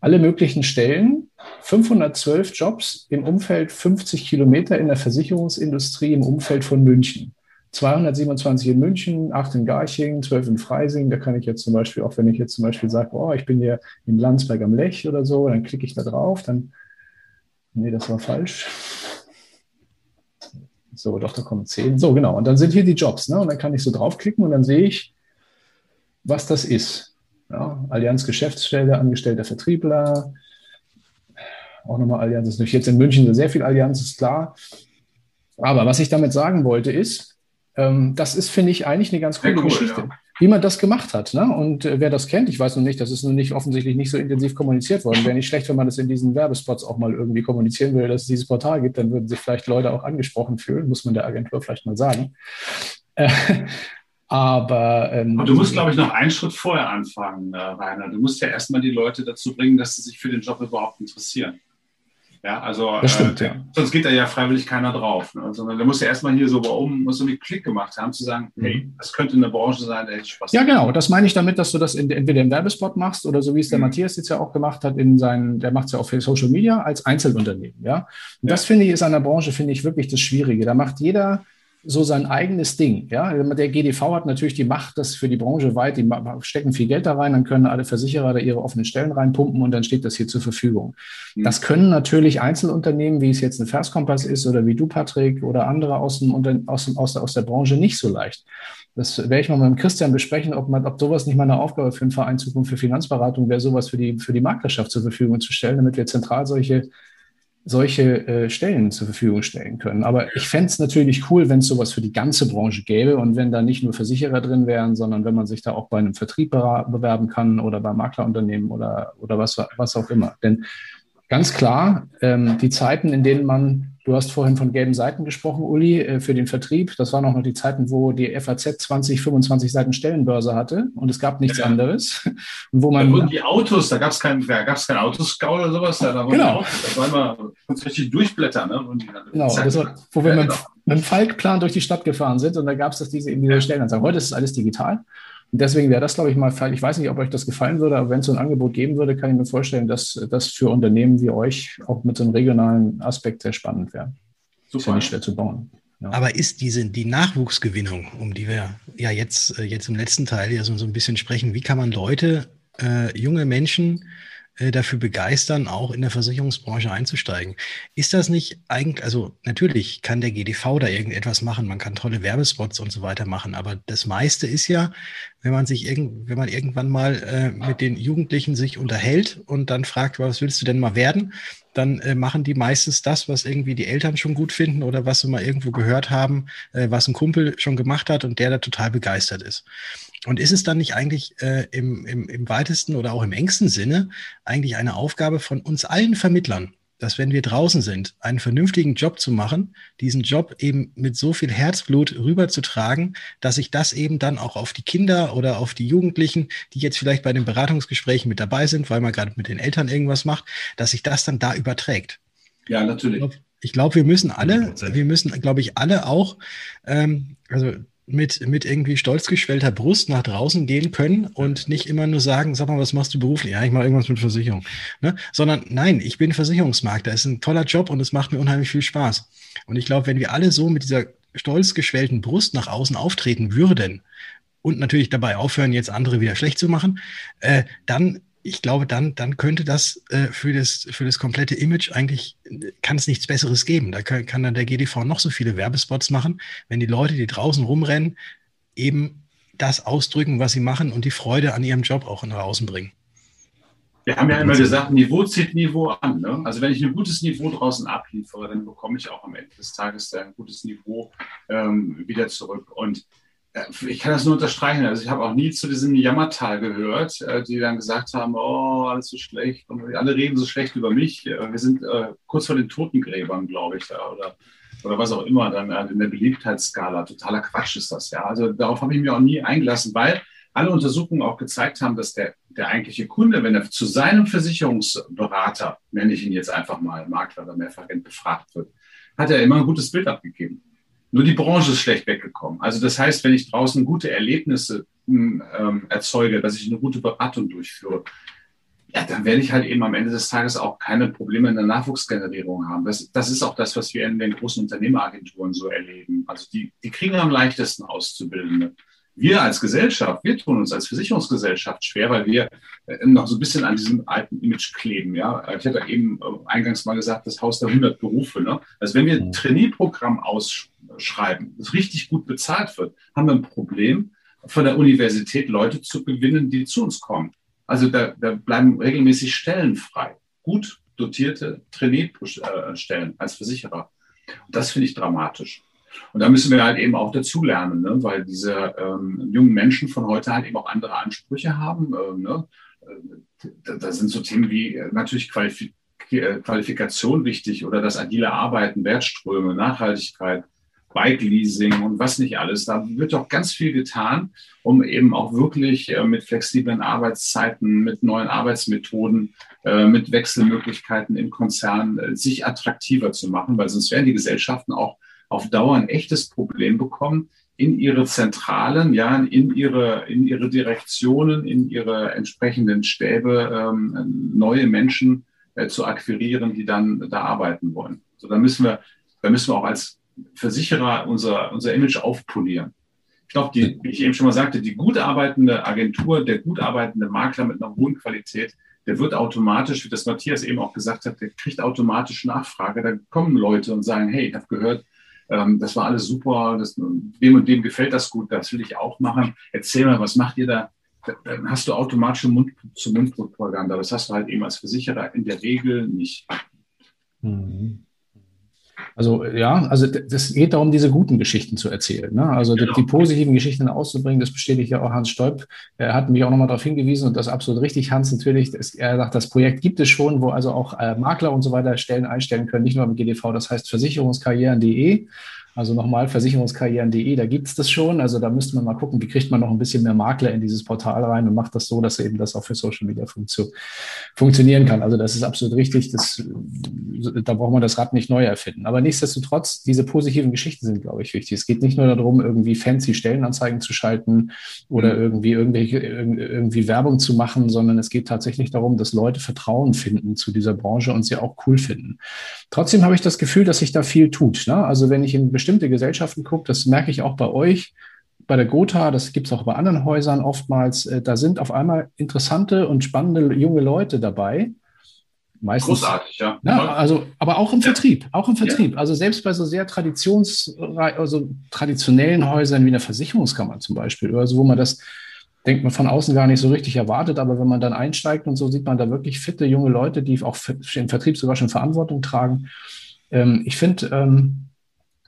A: alle möglichen Stellen, 512 Jobs im Umfeld 50 Kilometer in der Versicherungsindustrie im Umfeld von München. 227 in München, 8 in Garching, 12 in Freising. Da kann ich jetzt zum Beispiel, auch wenn ich jetzt zum Beispiel sage, oh, ich bin hier in Landsberg am Lech oder so, dann klicke ich da drauf, dann, nee, das war falsch. So, doch, da kommen zehn. So, genau. Und dann sind hier die Jobs. Ne? Und dann kann ich so draufklicken und dann sehe ich, was das ist. Ja, Allianz Geschäftsstelle, angestellter Vertriebler. Auch nochmal Allianz ist natürlich jetzt in München sehr viel Allianz, ist klar. Aber was ich damit sagen wollte, ist, ähm, das ist, finde ich, eigentlich eine ganz coole cool, Geschichte. Ja wie man das gemacht hat. Ne? Und äh, wer das kennt, ich weiß noch nicht, das ist noch nicht offensichtlich nicht so intensiv kommuniziert worden. Wäre nicht schlecht, wenn man das in diesen Werbespots auch mal irgendwie kommunizieren würde, dass es dieses Portal gibt, dann würden sich vielleicht Leute auch angesprochen fühlen, muss man der Agentur vielleicht mal sagen. Äh, (laughs) aber ähm,
B: Und du musst, glaube ich, noch einen Schritt vorher anfangen, äh, Rainer. Du musst ja erstmal die Leute dazu bringen, dass sie sich für den Job überhaupt interessieren. Ja, also
A: das stimmt, äh, ja.
B: sonst geht da ja freiwillig keiner drauf. Ne? Sondern da muss ja erstmal hier so warum muss so einen Klick gemacht haben, zu sagen, mhm. hey, das könnte eine Branche sein, der hätte
A: Spaß. Ja, genau. Das meine ich damit, dass du das in, entweder im Werbespot machst oder so wie es der mhm. Matthias jetzt ja auch gemacht hat, in seinen, der macht es ja auf Social Media als Einzelunternehmen. Ja. Und ja. das finde ich ist an der Branche, finde ich wirklich das Schwierige. Da macht jeder so sein eigenes Ding. Ja, der GDV hat natürlich die Macht, das für die Branche weit, die stecken viel Geld da rein, dann können alle Versicherer da ihre offenen Stellen reinpumpen und dann steht das hier zur Verfügung. Mhm. Das können natürlich Einzelunternehmen, wie es jetzt eine Verskompass ist oder wie du, Patrick, oder andere aus, dem, aus, dem, aus, der, aus der Branche nicht so leicht. Das werde ich mal mit dem Christian besprechen, ob, man, ob sowas nicht mal eine Aufgabe für einen Verein Zukunft für Finanzberatung wäre, sowas für die, für die Maklerschaft zur Verfügung zu stellen, damit wir zentral solche solche äh, Stellen zur Verfügung stellen können. Aber ich fände es natürlich cool, wenn es sowas für die ganze Branche gäbe und wenn da nicht nur Versicherer drin wären, sondern wenn man sich da auch bei einem Vertrieb bewerben kann oder bei Maklerunternehmen oder, oder was, was auch immer. Denn ganz klar, ähm, die Zeiten, in denen man Du hast vorhin von gelben Seiten gesprochen, Uli, äh, für den Vertrieb. Das waren auch noch die Zeiten, wo die FAZ 20, 25 Seiten Stellenbörse hatte und es gab nichts ja, anderes. (laughs)
B: Und wo man, da wurden die Autos, da gab es kein, da gab's kein Autoscout oder sowas. Da, da
A: genau.
B: da war immer richtig durchblättern. Ne?
A: genau, war, wo wir ja, mit, genau. mit dem Falkplan durch die Stadt gefahren sind und da gab es das diese, diese Stellenanzeigen. Heute ist es alles digital. Und deswegen wäre das, glaube ich, mal, ich weiß nicht, ob euch das gefallen würde, aber wenn es so ein Angebot geben würde, kann ich mir vorstellen, dass das für Unternehmen wie euch auch mit so einem regionalen Aspekt sehr spannend wäre. Super. Ist ja nicht schwer zu bauen.
C: Ja. Aber ist diese, die Nachwuchsgewinnung, um die wir ja jetzt, äh, jetzt im letzten Teil ja so, so ein bisschen sprechen, wie kann man Leute, äh, junge Menschen dafür begeistern, auch in der Versicherungsbranche einzusteigen. Ist das nicht eigentlich, also natürlich kann der GDV da irgendetwas machen, man kann tolle Werbespots und so weiter machen, aber das meiste ist ja, wenn man sich irgend, wenn man irgendwann mal äh, mit den Jugendlichen sich unterhält und dann fragt, was willst du denn mal werden, dann äh, machen die meistens das, was irgendwie die Eltern schon gut finden oder was sie mal irgendwo gehört haben, äh, was ein Kumpel schon gemacht hat und der da total begeistert ist. Und ist es dann nicht eigentlich äh, im, im, im weitesten oder auch im engsten Sinne eigentlich eine Aufgabe von uns allen Vermittlern, dass wenn wir draußen sind, einen vernünftigen Job zu machen, diesen Job eben mit so viel Herzblut rüberzutragen, dass sich das eben dann auch auf die Kinder oder auf die Jugendlichen, die jetzt vielleicht bei den Beratungsgesprächen mit dabei sind, weil man gerade mit den Eltern irgendwas macht, dass sich das dann da überträgt.
B: Ja, natürlich.
C: Ich glaube, glaub, wir müssen alle, wir müssen, glaube ich, alle auch, ähm, also mit, mit irgendwie stolz geschwellter Brust nach draußen gehen können und nicht immer nur sagen, sag mal, was machst du beruflich? Ja, ich mache irgendwas mit Versicherung. Ne? Sondern nein, ich bin Versicherungsmarkt, das ist ein toller Job und es macht mir unheimlich viel Spaß. Und ich glaube, wenn wir alle so mit dieser stolz geschwellten Brust nach außen auftreten würden und natürlich dabei aufhören, jetzt andere wieder schlecht zu machen, äh, dann ich glaube, dann, dann könnte das äh, für, das für das komplette Image eigentlich, kann es nichts Besseres geben. Da kann, kann dann der GDV noch so viele Werbespots machen, wenn die Leute, die draußen rumrennen, eben das ausdrücken, was sie machen und die Freude an ihrem Job auch nach außen bringen.
B: Wir haben ja immer gesagt, Niveau zieht Niveau an. Ne? Also wenn ich ein gutes Niveau draußen abliefere, dann bekomme ich auch am Ende des Tages ein gutes Niveau ähm, wieder zurück. Und ich kann das nur unterstreichen. Also ich habe auch nie zu diesem Jammertal gehört, äh, die dann gesagt haben, oh, alles so schlecht und alle reden so schlecht über mich. Äh, wir sind äh, kurz vor den Totengräbern, glaube ich, da oder, oder was auch immer dann in der Beliebtheitsskala. Totaler Quatsch ist das, ja. Also darauf habe ich mich auch nie eingelassen, weil alle Untersuchungen auch gezeigt haben, dass der, der eigentliche Kunde, wenn er zu seinem Versicherungsberater, nenne ich ihn jetzt einfach mal, Makler oder Mehrfachagent, befragt wird, hat er immer ein gutes Bild abgegeben. Nur die Branche ist schlecht weggekommen. Also das heißt, wenn ich draußen gute Erlebnisse hm, ähm, erzeuge, dass ich eine gute Beratung durchführe, ja, dann werde ich halt eben am Ende des Tages auch keine Probleme in der Nachwuchsgenerierung haben. Das, das ist auch das, was wir in den großen Unternehmeragenturen so erleben. Also die, die kriegen am leichtesten Auszubildende wir als Gesellschaft, wir tun uns als Versicherungsgesellschaft schwer, weil wir äh, noch so ein bisschen an diesem alten Image kleben. Ja, ich hatte eben äh, eingangs mal gesagt, das Haus der 100 Berufe. Ne? Also wenn wir ein Trainee-Programm ausschreiben, das richtig gut bezahlt wird, haben wir ein Problem, von der Universität Leute zu gewinnen, die zu uns kommen. Also da, da bleiben regelmäßig Stellen frei. Gut dotierte Trainee-Stellen als Versicherer. Und das finde ich dramatisch. Und da müssen wir halt eben auch dazulernen, ne? weil diese ähm, jungen Menschen von heute halt eben auch andere Ansprüche haben. Äh, ne? da, da, sind so Themen wie äh, natürlich Qualif äh, Qualifikation wichtig oder das agile Arbeiten, Wertströme, Nachhaltigkeit, Bike-Leasing und was nicht alles. Da wird doch ganz viel getan, um eben auch wirklich äh, mit flexiblen Arbeitszeiten, mit neuen Arbeitsmethoden, mit Wechselmöglichkeiten im Konzern sich attraktiver zu machen, weil sonst werden die Gesellschaften auch auf Dauer ein echtes Problem bekommen, in ihre Zentralen, ja, in ihre, in ihre Direktionen, in ihre entsprechenden Stäbe ähm, neue Menschen äh, zu akquirieren, die dann da arbeiten wollen. So, da müssen wir, da müssen wir auch als Versicherer unser, unser Image aufpolieren. Ich glaube, die, wie ich eben schon mal sagte, die gut arbeitende Agentur, der gut arbeitende Makler mit einer hohen Qualität, der wird automatisch, wie das Matthias eben auch gesagt hat, der kriegt automatisch Nachfrage. Da kommen Leute und sagen, hey, ich habe gehört, ähm, das war alles super, das, dem und dem gefällt das gut, das will ich auch machen. Erzähl mal, was macht ihr da? Dann hast du automatische Mund-zu-Mund-Propaganda. Das hast du halt eben als Versicherer in der Regel nicht.
A: Mhm. Also ja, also das geht darum, diese guten Geschichten zu erzählen. Ne? Also genau. die, die, positiven Geschichten auszubringen, das bestätigt ja auch Hans Stolp. Er hat mich auch nochmal darauf hingewiesen und das ist absolut richtig, Hans, natürlich. Das, er sagt, das Projekt gibt es schon, wo also auch äh, Makler und so weiter Stellen einstellen können, nicht nur mit GDV, das heißt versicherungskarrieren.de. Also nochmal versicherungskarrieren.de, da gibt es das schon. Also da müsste man mal gucken, wie kriegt man noch ein bisschen mehr Makler in dieses Portal rein und macht das so, dass eben das auch für Social Media funktio funktionieren kann. Also das ist absolut richtig. Das, da braucht man das Rad nicht neu erfinden. Aber nichtsdestotrotz, diese positiven Geschichten sind, glaube ich, wichtig. Es geht nicht nur darum, irgendwie fancy Stellenanzeigen zu schalten oder mhm. irgendwie irgendwelche, irgendwie Werbung zu machen, sondern es geht tatsächlich darum, dass Leute Vertrauen finden zu dieser Branche und sie auch cool finden. Trotzdem habe ich das Gefühl, dass sich da viel tut. Ne? Also wenn ich in bestimmte Gesellschaften gucke, das merke ich auch bei euch, bei der Gotha, das gibt es auch bei anderen Häusern oftmals, äh, da sind auf einmal interessante und spannende junge Leute dabei. Meistens, Großartig, ja. ja. Also, aber auch im ja. Vertrieb, auch im Vertrieb. Ja. Also selbst bei so sehr traditions, also traditionellen Häusern wie einer Versicherungskammer zum Beispiel, oder so, wo man das denkt man von außen gar nicht so richtig erwartet, aber wenn man dann einsteigt und so sieht man da wirklich fitte junge Leute, die auch im Vertrieb sogar schon Verantwortung tragen. Ähm, ich finde, ähm,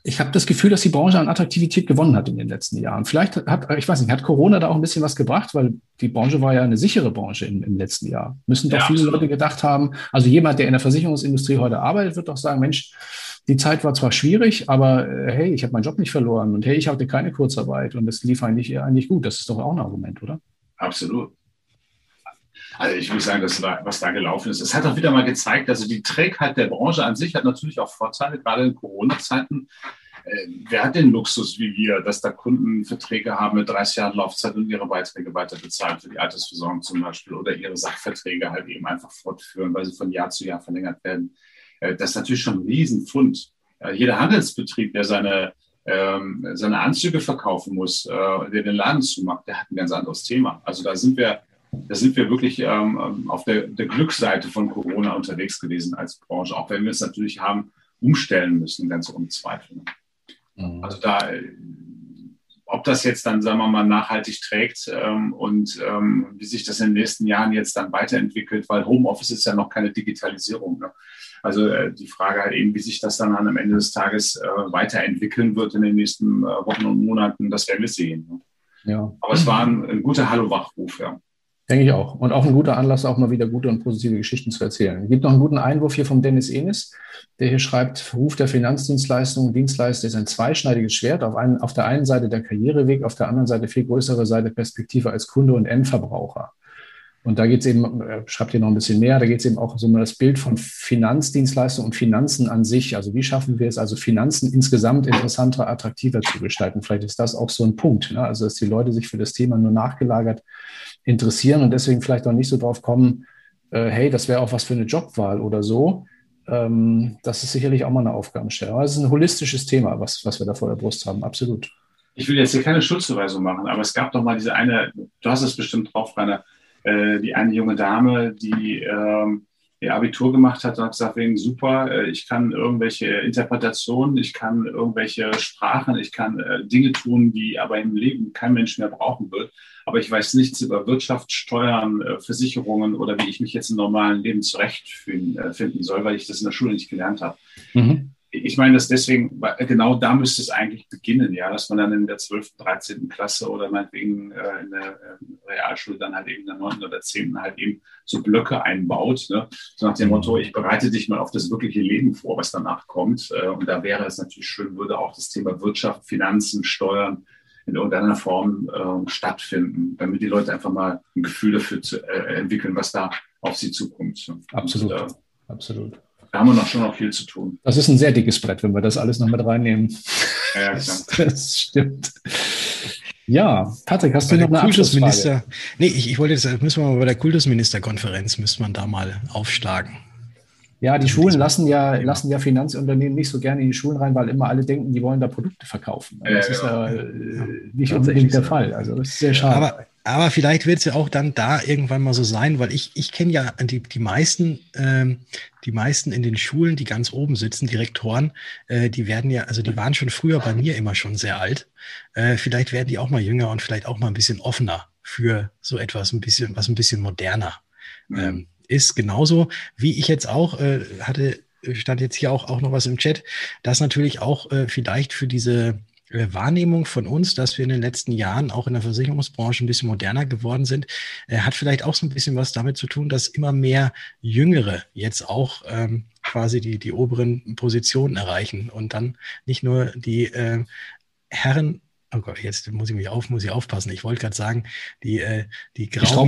A: ich habe das Gefühl, dass die Branche an Attraktivität gewonnen hat in den letzten Jahren. Vielleicht hat, ich weiß nicht, hat Corona da auch ein bisschen was gebracht, weil die Branche war ja eine sichere Branche im, im letzten Jahr. Müssen doch ja, viele absolut. Leute gedacht haben, also jemand, der in der Versicherungsindustrie heute arbeitet, wird doch sagen, Mensch, die Zeit war zwar schwierig, aber äh, hey, ich habe meinen Job nicht verloren und hey, ich hatte keine Kurzarbeit und es lief eigentlich, eigentlich gut. Das ist doch auch ein Argument, oder?
B: Absolut. Also ich muss sagen, das war, was da gelaufen ist. Es hat auch wieder mal gezeigt, also die Trägheit der Branche an sich hat natürlich auch Vorteile, gerade in Corona-Zeiten. Äh, wer hat den Luxus wie wir, dass da Kunden Verträge haben mit 30 Jahren Laufzeit und ihre Beiträge weiter bezahlen für die Altersversorgung zum Beispiel oder ihre Sachverträge halt eben einfach fortführen, weil sie von Jahr zu Jahr verlängert werden. Äh, das ist natürlich schon ein Riesenfund. Äh, jeder Handelsbetrieb, der seine ähm, seine Anzüge verkaufen muss, der den Laden zumacht, der hat ein ganz anderes Thema. Also da sind wir da sind wir wirklich ähm, auf der, der Glücksseite von Corona unterwegs gewesen als Branche, auch wenn wir es natürlich haben umstellen müssen, ganz ohne Zweifel. Mhm. Also da, ob das jetzt dann, sagen wir mal, nachhaltig trägt ähm, und ähm, wie sich das in den nächsten Jahren jetzt dann weiterentwickelt, weil Homeoffice ist ja noch keine Digitalisierung. Ne? Also äh, die Frage halt eben, wie sich das dann am Ende des Tages äh, weiterentwickeln wird in den nächsten äh, Wochen und Monaten, das werden wir sehen. Ne? Ja. Aber es war ein, ein guter Hallo-Wachruf, ja.
A: Denke ich auch. Und auch ein guter Anlass, auch mal wieder gute und positive Geschichten zu erzählen. Es gibt noch einen guten Einwurf hier vom Dennis Enis, der hier schreibt, Ruf der Finanzdienstleistungen, Dienstleister ist ein zweischneidiges Schwert. Auf, einen, auf der einen Seite der Karriereweg, auf der anderen Seite viel größere Seite Perspektive als Kunde und Endverbraucher. Und da geht es eben, äh, schreibt hier noch ein bisschen mehr, da geht es eben auch so um das Bild von Finanzdienstleistungen und Finanzen an sich. Also wie schaffen wir es, also Finanzen insgesamt interessanter, attraktiver zu gestalten? Vielleicht ist das auch so ein Punkt. Ne? Also dass die Leute sich für das Thema nur nachgelagert interessieren und deswegen vielleicht auch nicht so drauf kommen, äh, hey, das wäre auch was für eine Jobwahl oder so. Ähm, das ist sicherlich auch mal eine Aufgabenstellung. Aber es ist ein holistisches Thema, was, was wir da vor der Brust haben, absolut.
B: Ich will jetzt hier keine Schuldzuweisung machen, aber es gab doch mal diese eine, du hast es bestimmt drauf, Rainer, äh, die eine junge Dame, die ähm, ihr Abitur gemacht hat und hat gesagt, wegen super, äh, ich kann irgendwelche Interpretationen, ich kann irgendwelche Sprachen, ich kann äh, Dinge tun, die aber im Leben kein Mensch mehr brauchen wird aber ich weiß nichts über Wirtschaft, Steuern, äh, Versicherungen oder wie ich mich jetzt im normalen Leben zurechtfinden soll, weil ich das in der Schule nicht gelernt habe. Mhm. Ich meine, dass deswegen, genau da müsste es eigentlich beginnen, ja, dass man dann in der 12., 13. Klasse oder meinetwegen äh, in der Realschule dann halt eben in der 9. oder 10. halt eben so Blöcke einbaut, ne? so nach dem Motto, ich bereite dich mal auf das wirkliche Leben vor, was danach kommt. Und da wäre es natürlich schön, würde auch das Thema Wirtschaft, Finanzen, Steuern, in irgendeiner Form äh, stattfinden, damit die Leute einfach mal ein Gefühl dafür zu, äh, entwickeln, was da auf sie zukommt.
A: Absolut, Und, äh, absolut.
B: Da haben wir noch schon noch viel zu tun.
A: Das ist ein sehr dickes Brett, wenn wir das alles noch mit reinnehmen. Ja, das, (laughs) das stimmt. Ja, Patrick, hast bei du noch eine Kultusminister?
C: Nee, ich, ich wollte jetzt, müssen wir mal bei der Kultusministerkonferenz, müsste man da mal aufschlagen.
A: Ja, die Schulen lassen ja, lassen ja Finanzunternehmen nicht so gerne in die Schulen rein, weil immer alle denken, die wollen da Produkte verkaufen. Das ist ja äh, nicht unbedingt der Fall. Also das ist sehr schade.
C: Aber, aber vielleicht wird es ja auch dann da irgendwann mal so sein, weil ich, ich kenne ja die, die meisten, ähm, die meisten in den Schulen, die ganz oben sitzen, Direktoren, äh, die werden ja, also die waren schon früher bei mir immer schon sehr alt. Äh, vielleicht werden die auch mal jünger und vielleicht auch mal ein bisschen offener für so etwas, ein bisschen, was ein bisschen moderner. Mhm. Ähm, ist genauso, wie ich jetzt auch äh, hatte stand jetzt hier auch, auch noch was im Chat, dass natürlich auch äh, vielleicht für diese Wahrnehmung von uns, dass wir in den letzten Jahren auch in der Versicherungsbranche ein bisschen moderner geworden sind, äh, hat vielleicht auch so ein bisschen was damit zu tun, dass immer mehr Jüngere jetzt auch ähm, quasi die, die oberen Positionen erreichen und dann nicht nur die äh, Herren oh Gott, jetzt muss ich mich auf, muss ich aufpassen. Ich wollte gerade sagen, die, äh, die, grau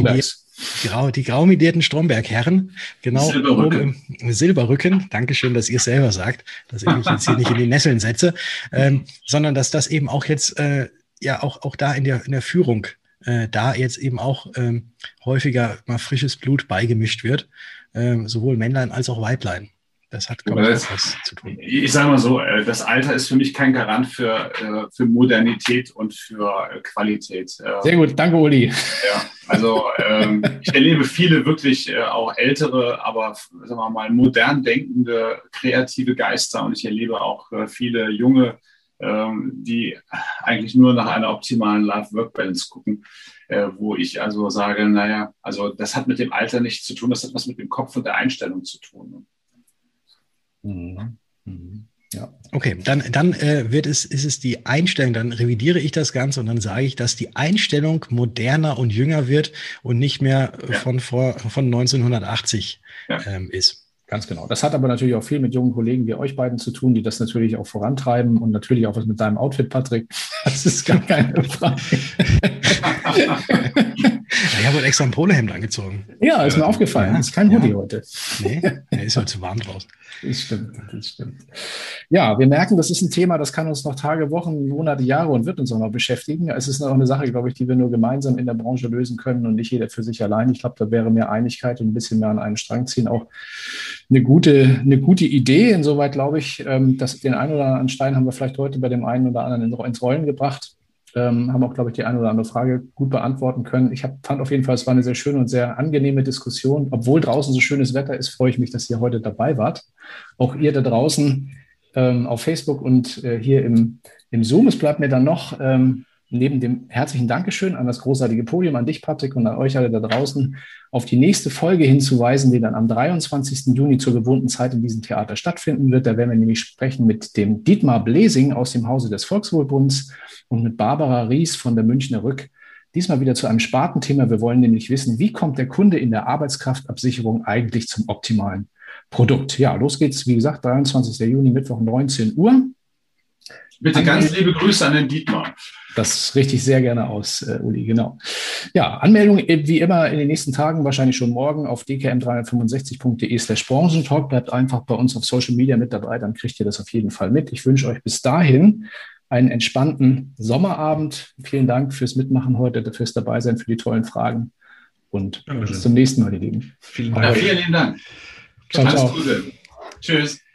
C: grau, die graumidierten Stromberg-Herren, genau Silberrücken. im Silberrücken. Dankeschön, dass ihr es selber sagt, dass ich mich jetzt hier nicht in die Nesseln setze, ähm, sondern dass das eben auch jetzt äh, ja auch, auch da in der, in der Führung äh, da jetzt eben auch ähm, häufiger mal frisches Blut beigemischt wird, ähm, sowohl Männlein als auch Weiblein. Das hat, ich, auch was zu tun.
B: Ich sage mal so, äh, das Alter ist für mich kein Garant für, äh, für Modernität und für äh, Qualität.
A: Sehr gut, danke Uli.
B: Ja, also ähm, ich erlebe viele wirklich auch ältere, aber sagen wir mal modern denkende, kreative Geister und ich erlebe auch viele junge, ähm, die eigentlich nur nach einer optimalen Life-Work-Balance gucken, wo ich also sage, naja, also das hat mit dem Alter nichts zu tun, das hat was mit dem Kopf und der Einstellung zu tun.
C: Mhm. Mhm. Ja. Okay, dann, dann äh, wird es, ist es die Einstellung, dann revidiere ich das Ganze und dann sage ich, dass die Einstellung moderner und jünger wird und nicht mehr ja. von, vor, von 1980 ja. ähm, ist.
A: Ganz genau. Das hat aber natürlich auch viel mit jungen Kollegen wie euch beiden zu tun, die das natürlich auch vorantreiben und natürlich auch was mit deinem Outfit, Patrick. (laughs) Das ist gar keine Frage. (laughs)
C: ich habe heute extra ein Polohemd angezogen.
A: Ja, ist mir aufgefallen. Ja, ist kein Hoodie ja. heute.
C: Nee, er ist heute zu warm draußen.
A: Das stimmt, das stimmt. Ja, wir merken, das ist ein Thema, das kann uns noch Tage, Wochen, Monate, Jahre und wird uns auch noch beschäftigen. Es ist auch eine Sache, glaube ich, die wir nur gemeinsam in der Branche lösen können und nicht jeder für sich allein. Ich glaube, da wäre mehr Einigkeit und ein bisschen mehr an einen Strang ziehen auch eine gute, eine gute Idee. Insoweit glaube ich, ähm, dass den einen oder anderen Stein haben wir vielleicht heute bei dem einen oder anderen ins Rollen gebracht ähm, haben auch, glaube ich, die eine oder andere Frage gut beantworten können. Ich hab, fand auf jeden Fall, es war eine sehr schöne und sehr angenehme Diskussion. Obwohl draußen so schönes Wetter ist, freue ich mich, dass ihr heute dabei wart. Auch ihr da draußen ähm, auf Facebook und äh, hier im, im Zoom. Es bleibt mir dann noch ähm, neben dem herzlichen Dankeschön an das großartige Podium, an dich, Patrick, und an euch alle da draußen, auf die nächste Folge hinzuweisen, die dann am 23. Juni zur gewohnten Zeit in diesem Theater stattfinden wird. Da werden wir nämlich sprechen mit dem Dietmar Blesing aus dem Hause des Volkswohlbunds und mit Barbara Ries von der Münchner Rück. Diesmal wieder zu einem Spartenthema. Wir wollen nämlich wissen, wie kommt der Kunde in der Arbeitskraftabsicherung eigentlich zum optimalen Produkt? Ja, los geht's. Wie gesagt, 23. Juni, Mittwoch, 19 Uhr.
B: Bitte ganz liebe Grüße an den Dietmar.
A: Das richte ich sehr gerne aus, äh, Uli, genau. Ja, Anmeldung äh, wie immer in den nächsten Tagen, wahrscheinlich schon morgen auf dkm365.de slash Branchentalk. Bleibt einfach bei uns auf Social Media mit dabei, dann kriegt ihr das auf jeden Fall mit. Ich wünsche euch bis dahin einen entspannten Sommerabend. Vielen Dank fürs Mitmachen heute, fürs Dabeisein, für die tollen Fragen. Und Dankeschön. bis zum nächsten Mal, ihr Lieben.
B: Vielen Dank. Ja, vielen Dank. Ciao, Alles ciao. Gute. Tschüss.